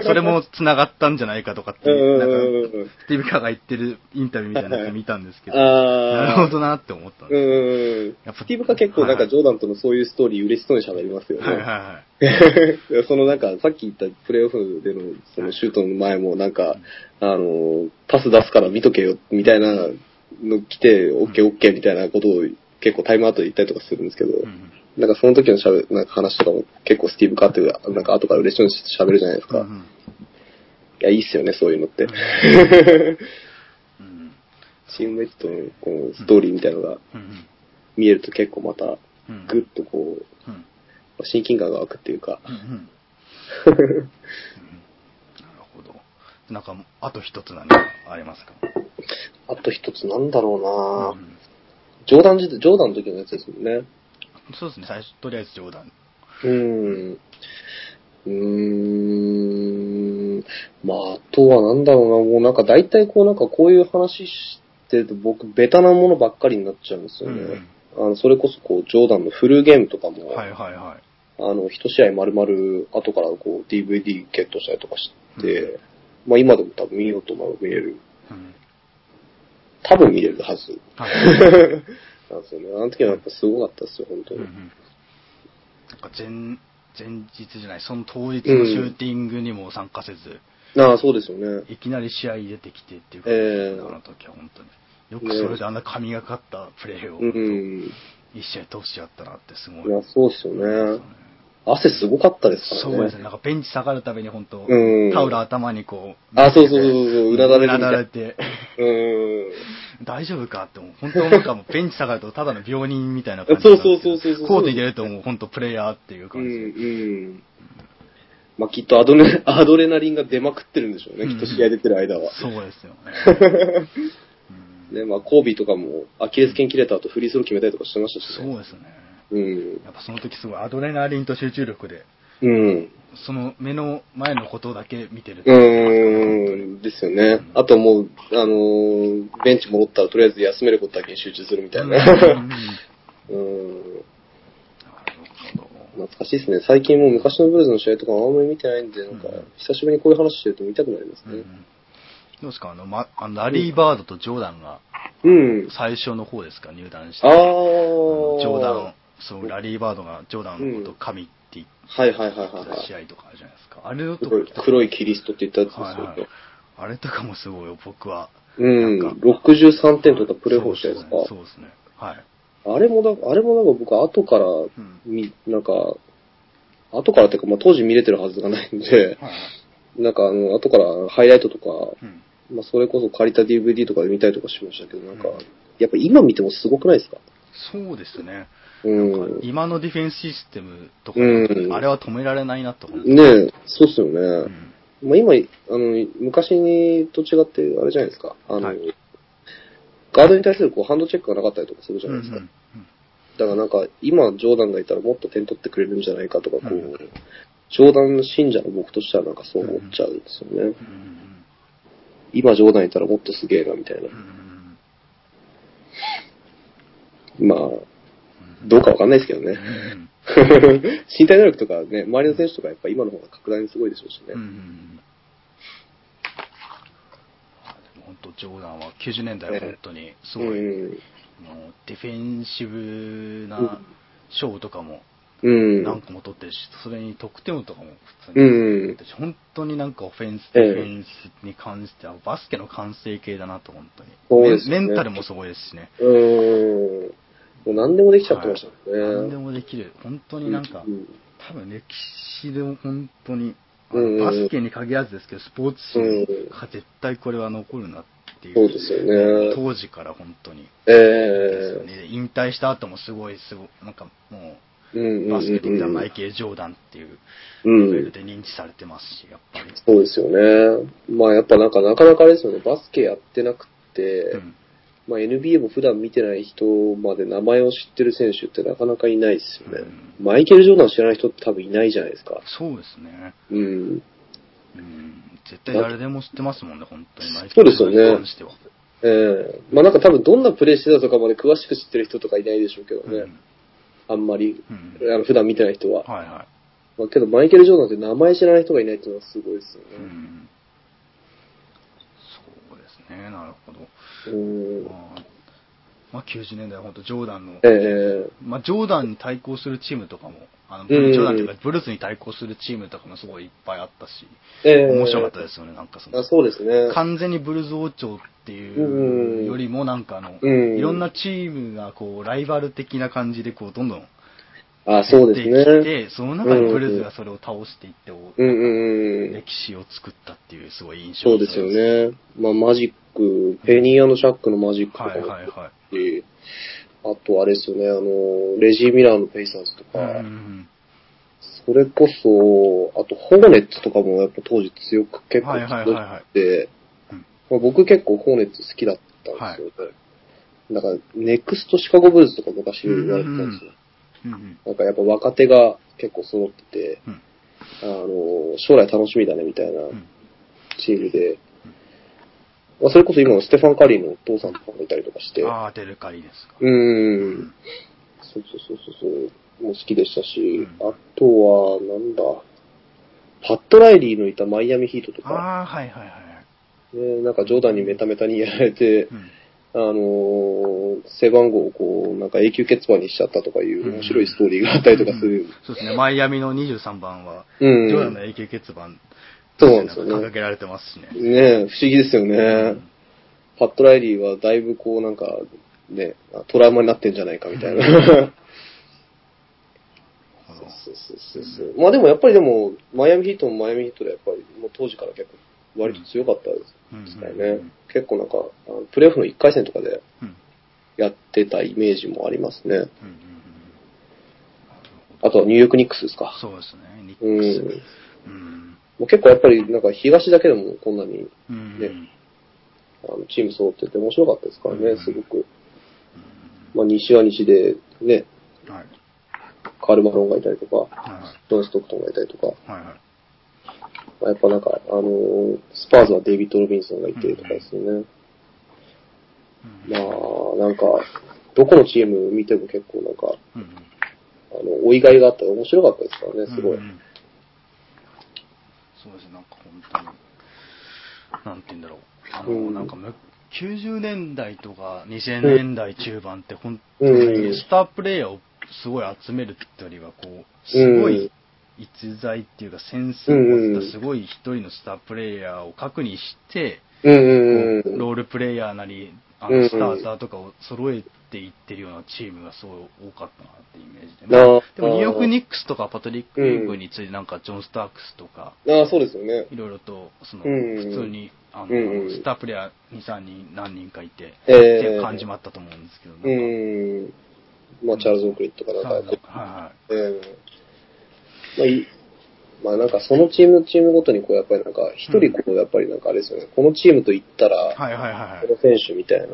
それも繋がったんじゃないかとかってうんいう、なんうんうんか、うん。スティーブ・カーが言ってるインタビューみたいなの見たんですけど、あなるあ。ほどなって思ったんうです。ん。やっぱスティーブが結構なんかはいジョーダンとのそういうストーリー嬉しそうに喋りますよね。はいはいはい。(laughs) そのなんか、さっき言ったプレイオフでのそのシュートの前もなんか、あの、パス出すから見とけよ、みたいなの来て、オッケーオッケーみたいなことを結構タイムアウトで言ったりとかするんですけど、うんなんかその時のしゃべなんか話とかも結構スティーブカーってなんか後から嬉しそうに喋るじゃないですか。いうんうん。や、いいっすよね、そういうのって。うんチームメイトのこうストーリーみたいなのがうん見えると結構また、うんぐっとこう、うん。親近感が湧くっていうか、なるほど。なんか、あと一つ何かありますか？あと一つなんだろうな、うんジョーダン時代、ジョーダンの時のやつですもんね。そうですね、最初、とりあえず冗談。うーん。うーん。まあ、あとはなんだろうな、もうなんか大体こうなんかこういう話してると僕、ベタなものばっかりになっちゃうんですよね。あの、それこそこう、ジョーダンのフルゲームとかも、はいはいはい。あの、一試合丸々後からこう DVD ゲットしたりとかして、まあ今でも多分見ようと思えば見れる。うん多分見れるはず。はい。(laughs) なんですよね。あの時はやっぱすごかったですよ、本当に。うんうんなんか前、前日じゃない、その当日のシューティングにも参加せず、ああ、そうですよね。いきなり試合出てきてっていうか、ええあの時は本当に。よくそれであんな神がかったプレーを、うん。一試合通しちゃったなってすごい。いや、そうですよね。汗すごかったですからね。そうですね。なんかベンチ下がるたびに本当、うんタオル頭にこう、あ、そうそうそうそう、うなだれうなだれて、うん。大丈夫かって思う。本当なんかもう (laughs) ベンチ下がるとただの病人みたいな感じそうそうそうそうそうコートに出るともう本当プレイヤーっていううん、感じで。うん。まあ、きっとアドレ (laughs) アドレナリンが出まくってるんでしょうね、うんきっと試合出てる間は。そうですよね。う (laughs) んね、まあ、コービーとかも、アキレス腱切れた後フリースロー決めたりとかしてましたしね。そうですね。うん。やっぱその時すごいアドレナリンと集中力で、うん。その目の前のことだけ見てる。うーん、ですよね。あともう、あのーベンチ戻ったらとりあえず休めることだけに集中するみたいな。うん。(laughs) 懐かしいですね。最近もう昔のブルーズの試合とかあんまり見てないんで、なんかうん、久しぶりにこういう話してると見たくなりますね。うんどうですか？あの、ま、あのラリー・バードとジョーダンがうん。最初の方ですか？入団して。あー。あのジョーダン、そう、ラリー・バードがジョーダンのことを神って言っはいはいはいはいはい。た試合とかあるじゃないですか。あれのと黒い黒いキリストって言ったやつですよはいはい。あれとかもすごいよ、僕は。うん。なんか63点取ったプレーフォーしたやつか。そうですね。はい。あれもだ、あれもなんか僕後から、んみ、なんか、後からっていうか、まあ当時見れてるはずがないんで、はい。なんかあの、後からハイライトとか、うん。まあそれこそ借りた DVD とかで見たりとかしましたけど、なんかうん、やっぱ今見てもすごくないですか？そうですね。うん。今のディフェンスシステムとか、うんあれは止められないなと思う。ねえ、そうっすよね。うんまあ今、あの、昔にと違って、あれじゃないですか。あの、はいガードに対するこうハンドチェックがなかったりとかするじゃうんないですか。うんだからなんか、今、ジョーダンがいたらもっと点取ってくれるんじゃないかとか、こう、うんジョーダン信者の僕としてはなんかそう思っちゃうんですよね。うん今、ジョーダンいたらもっとすげえな、みたいなうんう。んまあ、どうかわかんないですけどね。うん。身体能力とかね、周りの選手とかやっぱ今の方が格段にすごいでしょうしね。うん。うん。本当、ジョーダンは90年代は本当にすごい、うん。もうディフェンシブなショーとかもうん。何個も取ってるし、それに得点王とかも普通うに取ん。って。るし、本当になん。かオフェンス、ええディフェンスに関しては、バスケの完成形だなと、本当に。ねメンメンタルもすごいですしね。うん。もう何でもできちゃってましたよね。何でもできる。本当になんか、うん多分歴史でも本当に、あうんのバスケに限らずですけど、スポーツ史うんが絶対これは残るなっていう。そうですよね当時から本当に。えですよえね引退した後もすごい、すごい、なんかもうバスケで言ったらマイうケル・ジョーダンっていううんレベルで認知されてますし、やっぱり。そうですよね。まあやっぱなんかなかなかあれですよね、バスケやってなくて、うんまあ NBA も普段見てない人まで名前を知ってる選手ってなかなかいないですよね。マイケル・ジョーダン知らない人って多分いないじゃないですか。そうですね。うん。うん。絶対誰でも知ってますもんね、本当に。マイケル・ジョーダンに関しては。ええまあなんか多分どんなプレーしてたとかまで詳しく知ってる人とかいないでしょうけどね。うんあんまり、うんあの普段見てない人は。はいはまあ、けどマイケル・ジョーダンって名前知らない人がいないっていうのはすごいですよい。うね。ん。そうですね、なるほど。うん。まあ、まあ、90年代は本当ジョーダンの、ええ。まあ、ジョーダンに対抗するチームとかも、あの、うん。ジョーダンというか、ブルースに対抗するチームとかもすごいいっぱいあったし、ええ。面白かったですよね、なんかそのあ、そうですね。完全にブルーズ王朝っていうよりも、なんかあの、うん。いろんなチームがこう、ライバル的な感じで、こう、どんどんあ、そうです出てきね。て、その中でブルーズがそれを倒していって、うんうんうん。歴史を作ったっていう、すごい印象そうですよ。ね。まあ、マジック、ペニーシャックのマジックとかはいもはいはしあとあれですよね、あの、レジー・ミラーのペイサーズとい。か、うんうんそれこそ、あと、ホーネッツとかもやっぱ当時強く結構はいはいはいはい強くて僕結構ホーネッツ好きだったんですよね。だから、ネクストシカゴブルーズとか昔言われてたんですよ。うんうんなんかやっぱ若手が結構揃ってて、うん。あの、将来楽しみだねみたいなうん。チームで、まあ、それこそ今のステファン・カリーのお父さんとかもいたりとかして、ああ、デルカリですか。うーん。そうそうそうそうそう。もう好きでしたし、うん。あとは、なんだ、パッド・ライリーのいたマイアミヒートとか、ああ、はいはいはい。ね、なんかジョーダンにメタメタにやられて、うんあのー背番号をこう、なんか永久欠番にしちゃったとかいう面白いストーリーがあったりとかする。そうですね、マイアミの23番は、うん。ジョーダンの永久欠番そうなんですよね掲げられてますしね。ねえ不思議ですよね。パッド・ライリーはだいぶこうなんか、ね、トラウマになってんじゃないかみたいな。そうそうそうそう。まあでもやっぱりでも、マイアミヒートもマイアミヒートでやっぱり、もう当時から結構割と強かったですからね。うん結構なんか、プレーオフの1回戦とかでうん。やってたイメージもありますね。うんうんうん。あとはニューヨークニックスですか。そうですね、ニッうん。クス。うん。もう結構やっぱりなんか東だけでもこんなにうんねあのチーム揃ってて面白かったですからね、うんすごく。まあ西は西でね、はい。カール・マロンがいたりとか、はジョン・ストックトンがいたりとか、いはいはいまあやっぱなんか、あのースパーズはデイビッド・ロビンソンがいてとかですよね。うんまあ、なんか、どこのチーム見ても結構なんか、うんあの、追いがいがあったり面白かったですからね、すごい。うんうんそうですね、なんか本当に、なんて言うんだろう。あの、うん。なんかむ、90年代とか2000年代中盤って本当うん。にスタープレイヤーをすごい集めるってよりは、こう、すごい逸材っていうかセンスを持ったすごい一人のスタープレイヤーを核にして。ロールプレイヤーなり、あうんの、スターターとかを揃えていってるようなチームがすごい多かったなっていうイメージで。まあでもニューヨークニックスとかパトリック・ユーイングいてなんかジョン・スタークスとか、ああ、そうですよね。いろいろと、その、うん普通に、あの、うんスタープレイヤー2、3人、何人かいて、ええっていう感じもあったと思うんですけど、なんかうん。まあ、チャールズ・オークリーとかなんか、はええまあいい、まあなんかそのチームチームごとにこうやっぱりなんか一人こうやっぱりなんかあれですよね、このチームと言ったら、いはい。はいはい。この選手みたいな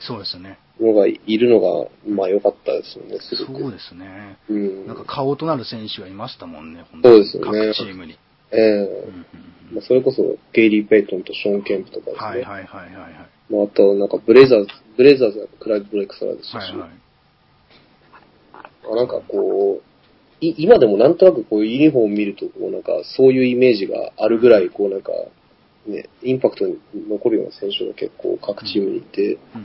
そうですね。のがいるのが、まあ良かったですよね、すそごく。うですね。うん。なんか顔となる選手がいましたもんね、本そうですよね各チームに。ええうんうんうんまあ、それこそゲイリー・ペイトンとショーン・ケンプとかですね。はいはいはいはいはい。まあ、あとなんかブレイザーズ、ブレイザーズはクライド・ドレクスラーでしたし、はいはい。あなんかこう、い今でもなんとなくこうユニフォーム見ると、こうなんかそういうイメージがあるぐらい、こうなんか、ね、インパクトに残るような選手が結構各チームにいて、うん。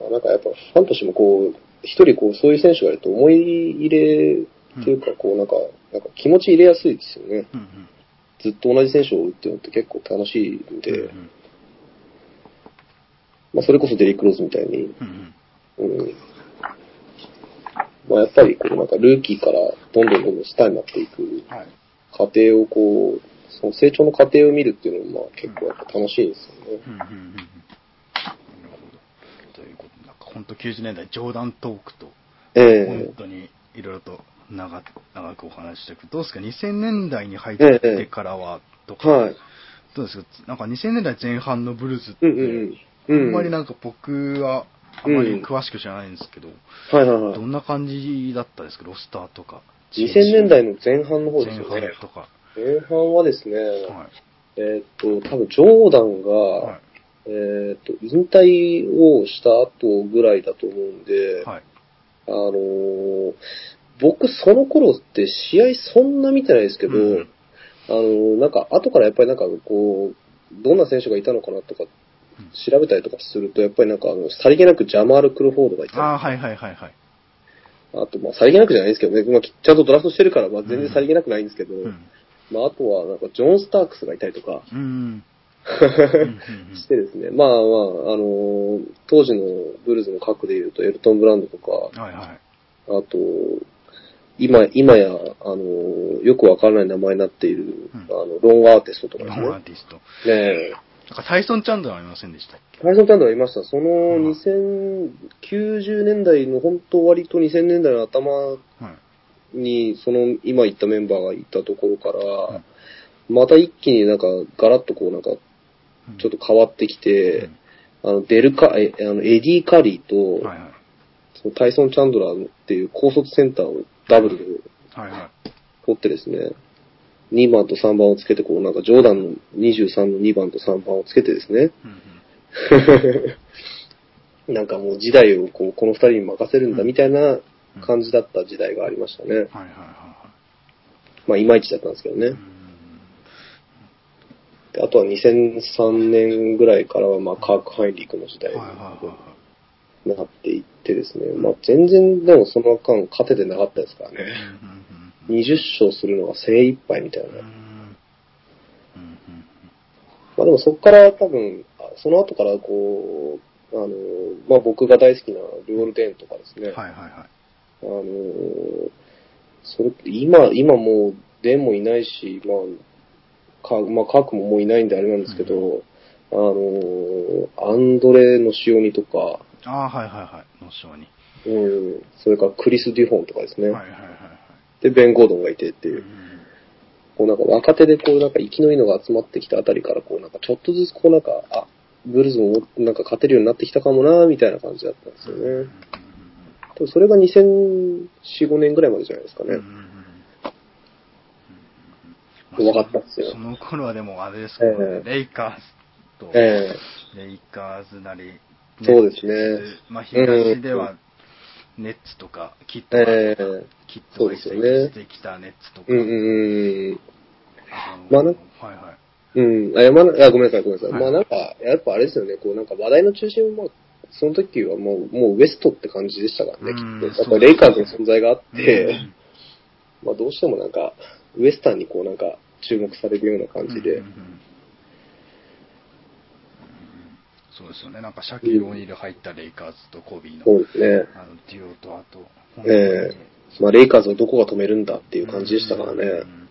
まあなんかやっぱファンとしてもこう、一人こう、そういう選手がいると思い入れっていうか、こうなんか、なんか気持ち入れやすいですよね。うんうん。ずっと同じ選手を追うっていうのって結構楽しいんで、うんうん。まあそれこそデリック・ローズみたいに、うんうん。うん。まあやっぱりこうなんかルーキーからどんどんどんどんスターになっていくはい。過程をこう、その成長の過程を見るっていうのもまあ結構やっぱ楽しいですよね。うんうんうんうんなるほど。ということで、なんか本当90年代、ジョーダントークと、え本当にいろいろと長長くお話ししていく。どうですか ?2000 年代に入ってからは、とか、はい。どうですか？なんか2000年代前半のブルーズって、うんうんうん。あんまりなんか僕はあまり詳しく知らないんですけど、はいはいはいど。んな感じだったですかロスターとか。2000年代の前半の方です前よね。半とか。前半はですね、はい。えーっと、多分ジョーダンが、はい。えーっと、引退をした後ぐらいだと思うんで、はい。あのー僕その頃って試合そんな見てないですけど、うんあのーなんか後からやっぱりなんかこう、どんな選手がいたのかなとか調べたりとかすると、やっぱりなんかあの、さりげなくジャマール・クロフォードがいたりああ、はいはいはいはい。あと、まあ、さりげなくじゃないですけどね、まあ、ちゃんとドラフトしてるから、まあ、全然さりげなくないんですけど、うん。まあ、あとは、なんか、ジョン・スタークスがいたりとか、うん。してですね、まあまあ、あのー当時のブルーズの核で言うと、エルトン・ブランドとか、はいはい。あと、今、今や、あのーよくわからない名前になっている、うんあの、ロングアーティストとかですね。ロンアーティスト。ねえ。なんかタイソン・チャンドラーありませんでしたっけ？ハリソン・タンドがいました。そのうん。2090年代の本当割と2000年代の頭はい。に、その今言ったメンバーがいたところから、うんまた一気になんかガラッとこうなんかうん。ちょっと変わってきて、あのデルカ、えあのエディ・カリーと、タイソン・チャンドラーっていう高卒センターをダブルではいはい。取ってですね、2番と3番をつけて、こうなんかジョーダンの23の2番と3番をつけてですね、うん (laughs) なんかもう時代をこうこの2人に任せるんだみたいな感じだった時代がありましたね。うん。はいはいはいまあいまいちだったんですけどね。あとは2003年ぐらいからは、まあ、カーク・ハイリークの時代に。なっていってですね、まあ、全然でもその間勝ててなかったですからね。うん20勝するのが精一杯みたいな。うんうんうんまあでもそこから多分、あその後からこう、あの、まあ僕が大好きなルオルデーンとかですね。はいはいはい。あの、それって今、今もうデンもいないし、まあ、か、まあカークももういないんであれなんですけど、あの、アンドレの塩にとか、ああ、はいはいはい。の章に。うん、それからクリス・デュフォンとかですね。はいはい。で、ベン・ゴードンがいてっていうう、んこうなんか若手でこうなんか生きのいいのが集まってきたあたりから、こうなんかちょっとずつこうなんか、あ、ブルーズもなんか勝てるようになってきたかもな、みたいな感じだったんですよね。でもそれが2004、5年ぐらいまでじゃないですかね。分かったっすよその頃はでもあれですもんねええレイカーズと、えレイカーズなり、そうですねまあ東ではネッツとか、キッドが、ええキッドが移籍そうですよねしてきたネッツとか、えうんうんまあなはいはい。うん。あ、いやまごめんなさい、ごめんなさい。はいまあなんか、やっぱあれですよね、こうなんか話題の中心は、その時はもう、もうウエストって感じでしたからね、うんきっと。やっぱりレイカーズの存在があって、うんまあどうしてもなんか、ウエスタンにこうなんか、注目されるような感じでうんうんうん。うんそうですよね。なんかシャキル・オニール入ったレイカーズとコビーの、そうですね。あのデュオとあと、ええまあレイカーズをどこが止めるんだっていう感じでしたからね。うん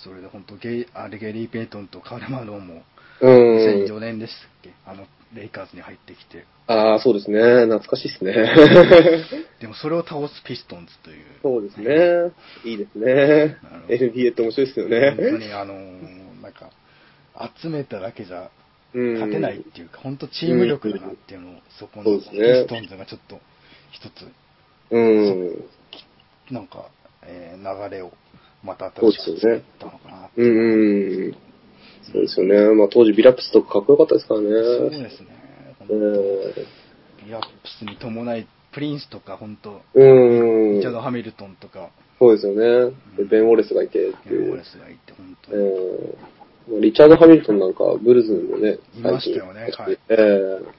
それで本当ゲイ、あれゲリー・ペイトンとカルマローも、うん。2004年でしたっけ？あの、レイカーズに入ってきて。ああ、そうですね。懐かしいですね。(laughs) でもそれを倒すピストンズという。そうですね。いいですね NBA って面白いですよ本当ね。にあのーなんか、集めただけじゃうん勝てないっていうか、本当チーム力だなっていうのを、そこのピねストンズがちょっと一つ、うん。なんか、えー流れをまた新しく作ったのかな。うんうん。そうですよね。まあ当時ビラップスとかかっこよかったですからね。そうですね。う本ん。当ビアップスに伴い、プリンスとか本当、うんリチャード・ハミルトンとか、そうですよね。でベン・ウォレスがいてってヘいう。ルモレスがいて、本当えに。ーリチャード・ハミルトンなんかブルズにもね、いましたよねはいええ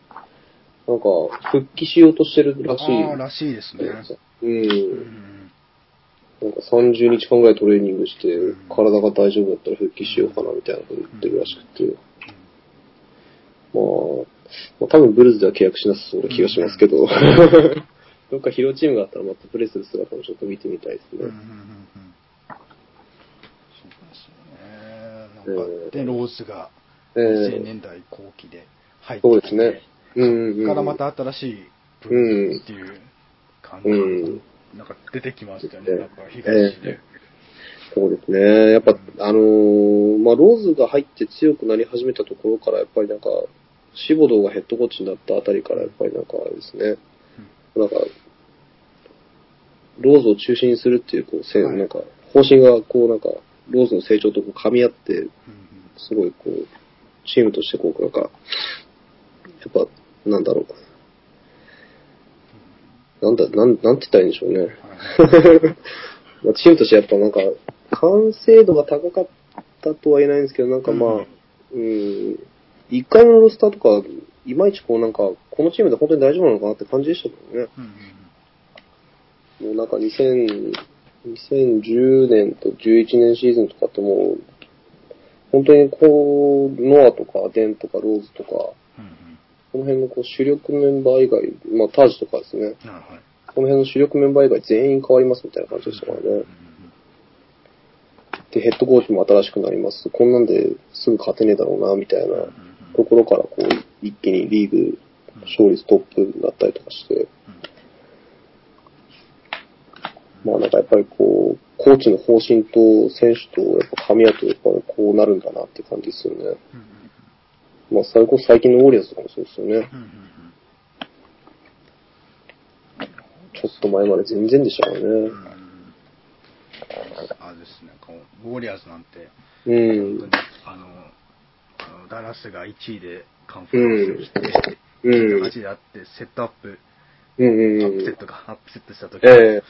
なんか、復帰しようとしてるらしい。ああ、らしいですね。う。うんん。なんか30日間ぐらいトレーニングしてうん、体が大丈夫だったら復帰しようかなみたいなこと言ってるらしくて。まあ、まあ、多分ブルーズでは契約しなさそうな気がしますけど、(laughs) どっかヒーローチームがあったらまたプレーする姿もちょっと見てみたいですうんうんうんね。うんか、で、ローズがえ2000え年代後期で入ってきて、そうですね。うんうん。そこからまた新しいブルーズっていう感じ、うんなんか出てきましたよね。ええなんか東で。そうですね。やっぱ、あのーまあ、ローズが入って強くなり始めたところから、やっぱりなんか、シボドーがヘッドコーチになったあたりから、やっぱりなんかあれですね。なんか、ローズを中心にするっていう、こう、せんはいなんか、方針が、こう、なんか、ローズの成長とこう噛み合って、すごい、こう、チームとして、こう、なんか、やっぱ、なんだろう。なんだ、なん、なんて言ったらいいんでしょうね。はい (laughs) まあチームとしてやっぱなんか、完成度が高かったとは言えないんですけど、なんかまあ、うん、一回のロスターとか、いまいちこうなんか、このチームで本当に大丈夫なのかなって感じでしたけどね。うんうんもうなんか2000 2010年と11年シーズンとかってもう、本当にこう、ノアとかデンとかローズとか、こうんうんの辺のこう主力メンバー以外、まあタージとかですね、この辺の主力メンバー以外全員変わりますみたいな感じでしたからね。うんうんで、ヘッドコーチも新しくなります。こんなんですぐ勝てねえだろうな、みたいなところから、こう、一気にリーグ勝率トップになったりとかして、まあなんかやっぱりこう、コーチの方針と選手とやっぱ噛み合うとやっぱりこうなるんだなって感じですよね。うんうんまあそれこそ最近のウォリアーズとかもそうですよね。うんうんちょっと前まで全然でしたからね。ですね、こうウォリアーズなんて、うん。あのあのダラスが1位でカンファレンスに来て、うん。8であって、セットアップ、うんうんアップセッうん。トか、アップセットした時ええ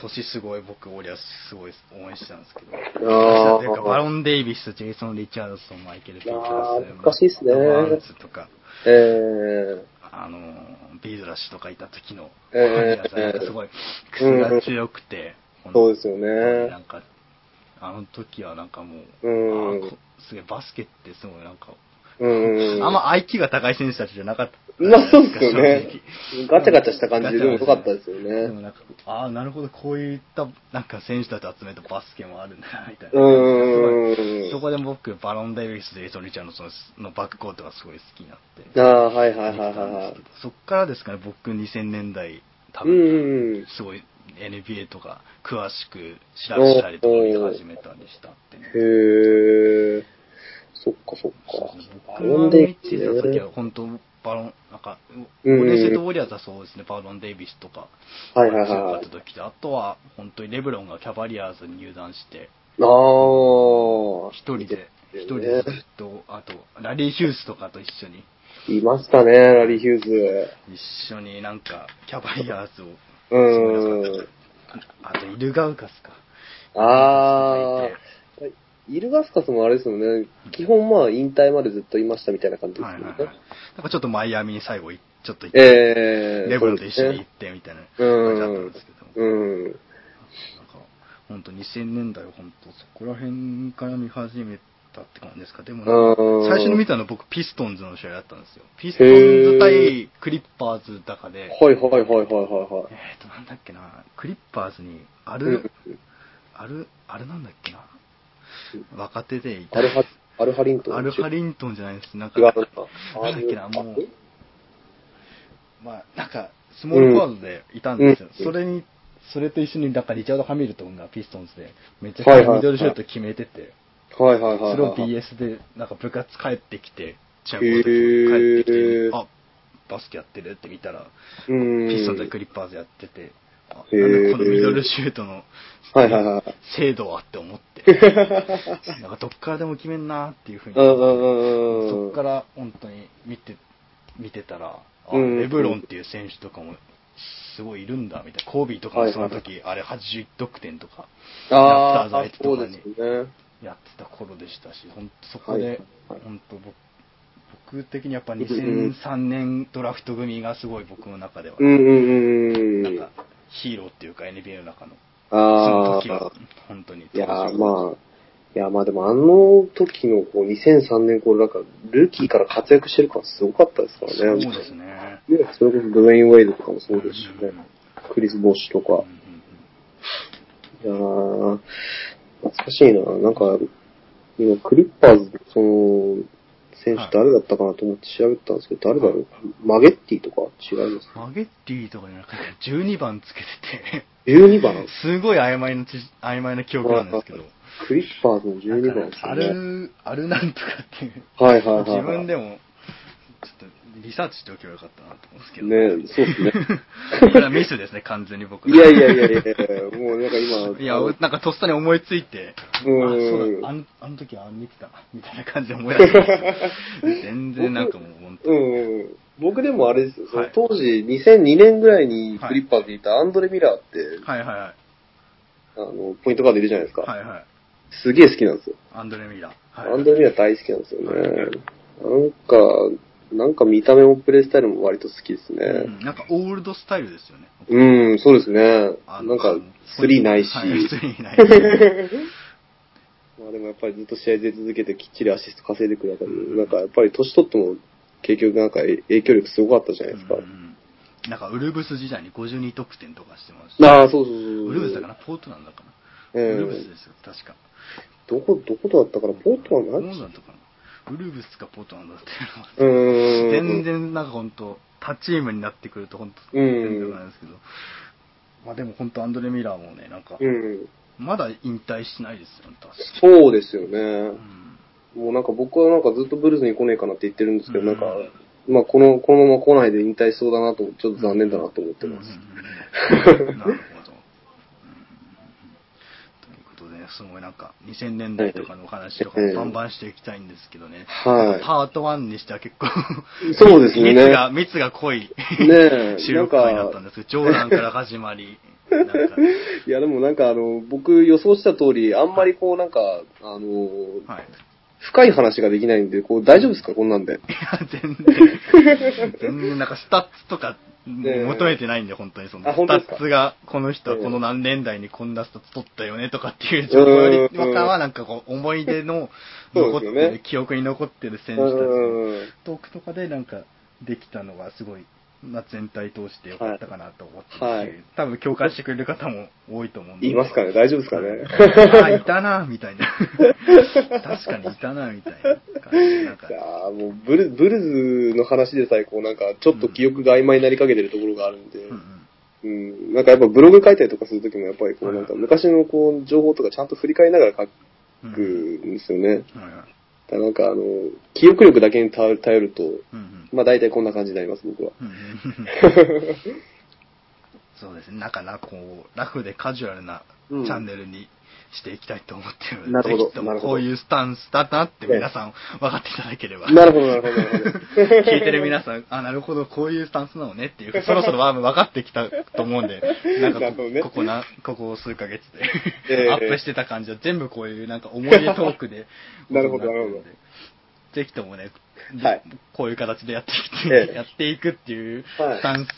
年すごい僕、ウォリアーズすごい応援してたんですけど、あー。ていうかバロン・デイビス、ジェイソン・リチャードソン、マイケル・ピータース、あー懐かしいっすね。バーンズとか、ええあの、ビーズラッシュとかいた時の、えーすごい、癖が強くて、そうですよなね。んか、あの時はなんかもう、うん。すげえバスケってすごいなんか、うん。あんま IQ が高い選手たちじゃなかった。まあそうですよね。ガチャガチャした感じででも良かったですよね。でもなんか、ああ、なるほど、こういった、なんか選手たち集めたバスケもあるんだな、みたいな。うん。そこで僕、バロン・デイビスとジェイソン・リチャードソンのバックコートがすごい好きになって。ああ、はいはいはいはいそっからですかね、僕2000年代、多分すごい NBA とか詳しく調べたりとか見始めたりしたってね。へえ。そっかそっか。僕が見てた時は本当、バロン、なんか、うんゴールデンステートウォリアーズはそうですね、バロン・デイビスとか、はいはいはいった。時で、あとは本当にレブロンがキャバリアーズに入団して、ああ。一人で、一人ねでずっと、あと、ラリー・ヒュースとかと一緒に、いましたね、ラリー・ヒューズ。一緒になんか、キャバリアーズを、うん。あと、イルガウカスか。ああ。イルガスカスもあれですよね。基本まあ引退までずっといましたみたいな感じですよね。はいはいはい。なんかちょっとマイアミに最後い、ちょっと行って、ええレブロンと一緒に行ってみたいな感じだったんですけど、うん。なんか、本当2000年代は本当そこら辺から見始めたって感じですか。でも最初に見たのは僕ピストンズの試合だったんですよ。ピストンズ対クリッパーズだかで、はいはいはいはいはいはい。えっ、と、なんだっけな、クリッパーズに、ある、ある、あれなんだっけな、若手でいた。アルハ、アルハリントン。アルハリントンじゃないです。なんか、な。なんだっけな、もう、まあ、なんか、スモールフォワードでいたんですよ。うんそれに、それと一緒に、なんかリチャード・ハミルトンがピストンズで、めっちはいはいはいゃミドルシュート決めてて、はいはいはいはい。それを BS で、なんか部活帰ってきて、チャンコへでー帰ってきて、あ、バスケやってるって見たら、うん。ピストンズでクリッパーズやってて、このミドルシュートの。精度はって思って、(laughs) なんかどっからでも決めんなっていうふうに。そっから本当に見て、見てたら、レブロンっていう選手とかもすごいいるんだみたいな。コービーとかもその時、あれ81得点とかラプターズ相手とかに。やってた頃でしたし、本当そこで、はい本当僕、僕的にやっぱ2003年ドラフト組がすごい僕の中では。なんかヒーローっていうか NBA の中の、そあの時はあ。本当に。いやーまあ、いやまあでもあの時のこう2003年これなんかルーキーから活躍してる感すごかったですからね。そうですね。ねそれこそドウェイン・ウェイドとかもそうですしねうんうん。クリス・ボッシュとかうん。うんいやー懐かしいな。なんか、今クリッパーズのその、選手誰だったかなと思って調べたんですけど、誰だろう？マゲッティとか？違いますうんマゲッティとかになんか12番つけてて、12番？すごい曖昧な知識、曖昧な記憶なんですけど。クリッパーズの12番ですよね。る、あるなんとかっていう。はいはいはいはい。自分でも、ちょっとリサーチしておけばよかったなと思うんですけど。ねそうですね。(laughs) これはミスですね、完全に僕。いやいやいやいやいや、もうなんか今、いや、なんかとっさに思いついて、あ、うんそうだ、あのあの時あ見てたな、みたいな感じで思い出して。(laughs) 全然なんかもう本当うんうん。僕でもあれですよ、はい当時2002年ぐらいにクリッパーズにいたアンドレ・ミラーって、はいはいはい。あの、ポイントガードいるじゃないですか。はいはい。すげえ好きなんですよ。アンドレ・ミラー。はい、アンドレ・ミラー大好きなんですよね。なんか、なんか見た目もプレイスタイルも割と好きですね。うんなんかオールドスタイルですよね。うん、そうですね。あなんか、スリーないし。はい、スリーないし。(laughs) まあでもやっぱりずっと試合出続けてきっちりアシスト稼いでくれたり、なんかやっぱり年取っても結局なんか影響力すごかったじゃないですか。うんなんかウルブス時代に52得点とかしてますし。ああ、そうそうそう。ウルブスだかなポートなんだかな、ええウルブスですよ、確か。どこ、どこだったかな？ポートはポー何トだったかなウルブスかポートなんだっていうのは。うーん。全。然なんか本当他チームになってくると本当うん全然なんですけど。まあでも本当アンドレ・ミラーもね、なんか、うん。まだ引退しないですよそうですよね。うんもうなんか僕はなんかずっとブルーズに来ねえかなって言ってるんですけど、うんなんか、まあこの、このまま来ないで引退しそうだなと、ちょっと残念だなと思ってます。うんうんうんなるほど。うんということでね、すごいなんか、2000年代とかのお話とかええ。バンバンしていきたいんですけどね。はい。パート1にしては結構、そうですね。密が、密が濃いねえ、(laughs) 収録会だったかん、ですけど、ジョーダンから始まり、(laughs) いやでもなんかあの、僕予想した通り、あんまりこうなんか、あの、はい。深い話ができないんで、こう大丈夫ですか？こんなんで。いや、全然、全然なんかスタッツとか求めてないんで、本当にその、スタッツが、この人この何年代にこんなスタッツ取ったよねとかっていう情報よりうん。かは、なんかこう、思い出の残ってる、記憶に残ってる選手うたち。のん。トークとかでなんかできたのがすごい、まあ、全体通してよかったかなと思ってるし、はい多分共感してくれる方も多いと思うんで。言いますかね？大丈夫ですかね？ああ、いたな、みたいな。(laughs) 確かにいたな、みたいな感じで。なんかいやーもうブル、ブルズの話でさえ、こうなんか、ちょっと記憶が曖昧になりかけてるところがあるんで、うんうん、なんかやっぱブログ書いたりとかするときも、やっぱりこうなんかはい昔のこう、情報とかちゃんと振り返りながら書うん。くうんんですよね。はいはいだからなんかあの、記憶力だけに頼ると、うんうんまあ大体こんな感じになります、僕は。(laughs) そうですね。なんかな、こう、ラフでカジュアルなチうんャンネルにしていきたいと思ってるので、ぜひともこういうスタンスだなって皆さん (laughs) 分かっていただければ。なるほど、なるほど、なるほど。聞いてる皆さん、あ、なるほど、こういうスタンスなのねっていう、(laughs) そろそろは分かってきたと思うんで、なんかこここな、ここ数ヶ月で、ええ。(laughs) アップしてた感じは全部こういうなんか思い出トークで、なるほどことにってるんで。ぜひともね、はい。こういう形でやっていって、ええ。やっていくっていうはい。スタンス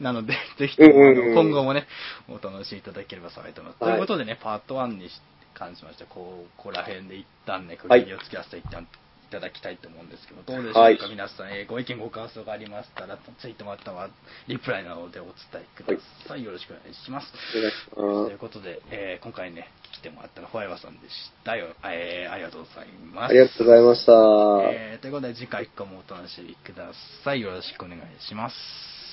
なので、(laughs) ぜひ今後もね、お楽しみいただければ幸いと思います。はいということでね、パート1に関しましては、こう、ここら辺で一旦ね、区はい切りをつけさせて一旦いただきたいと思うんですけど、どうでしょうか、はい皆さん、えーご意見ご感想がありましたら、ツイートまたはリプライなどでお伝えください。よろしくお願いします。とまいうことで、えー今回ね、来てもらったのはホワイワさんでしたよ。えーありがとうございます。す。ありがとうございました。えーということで、次回以降もお楽しみください。よろしくお願いします。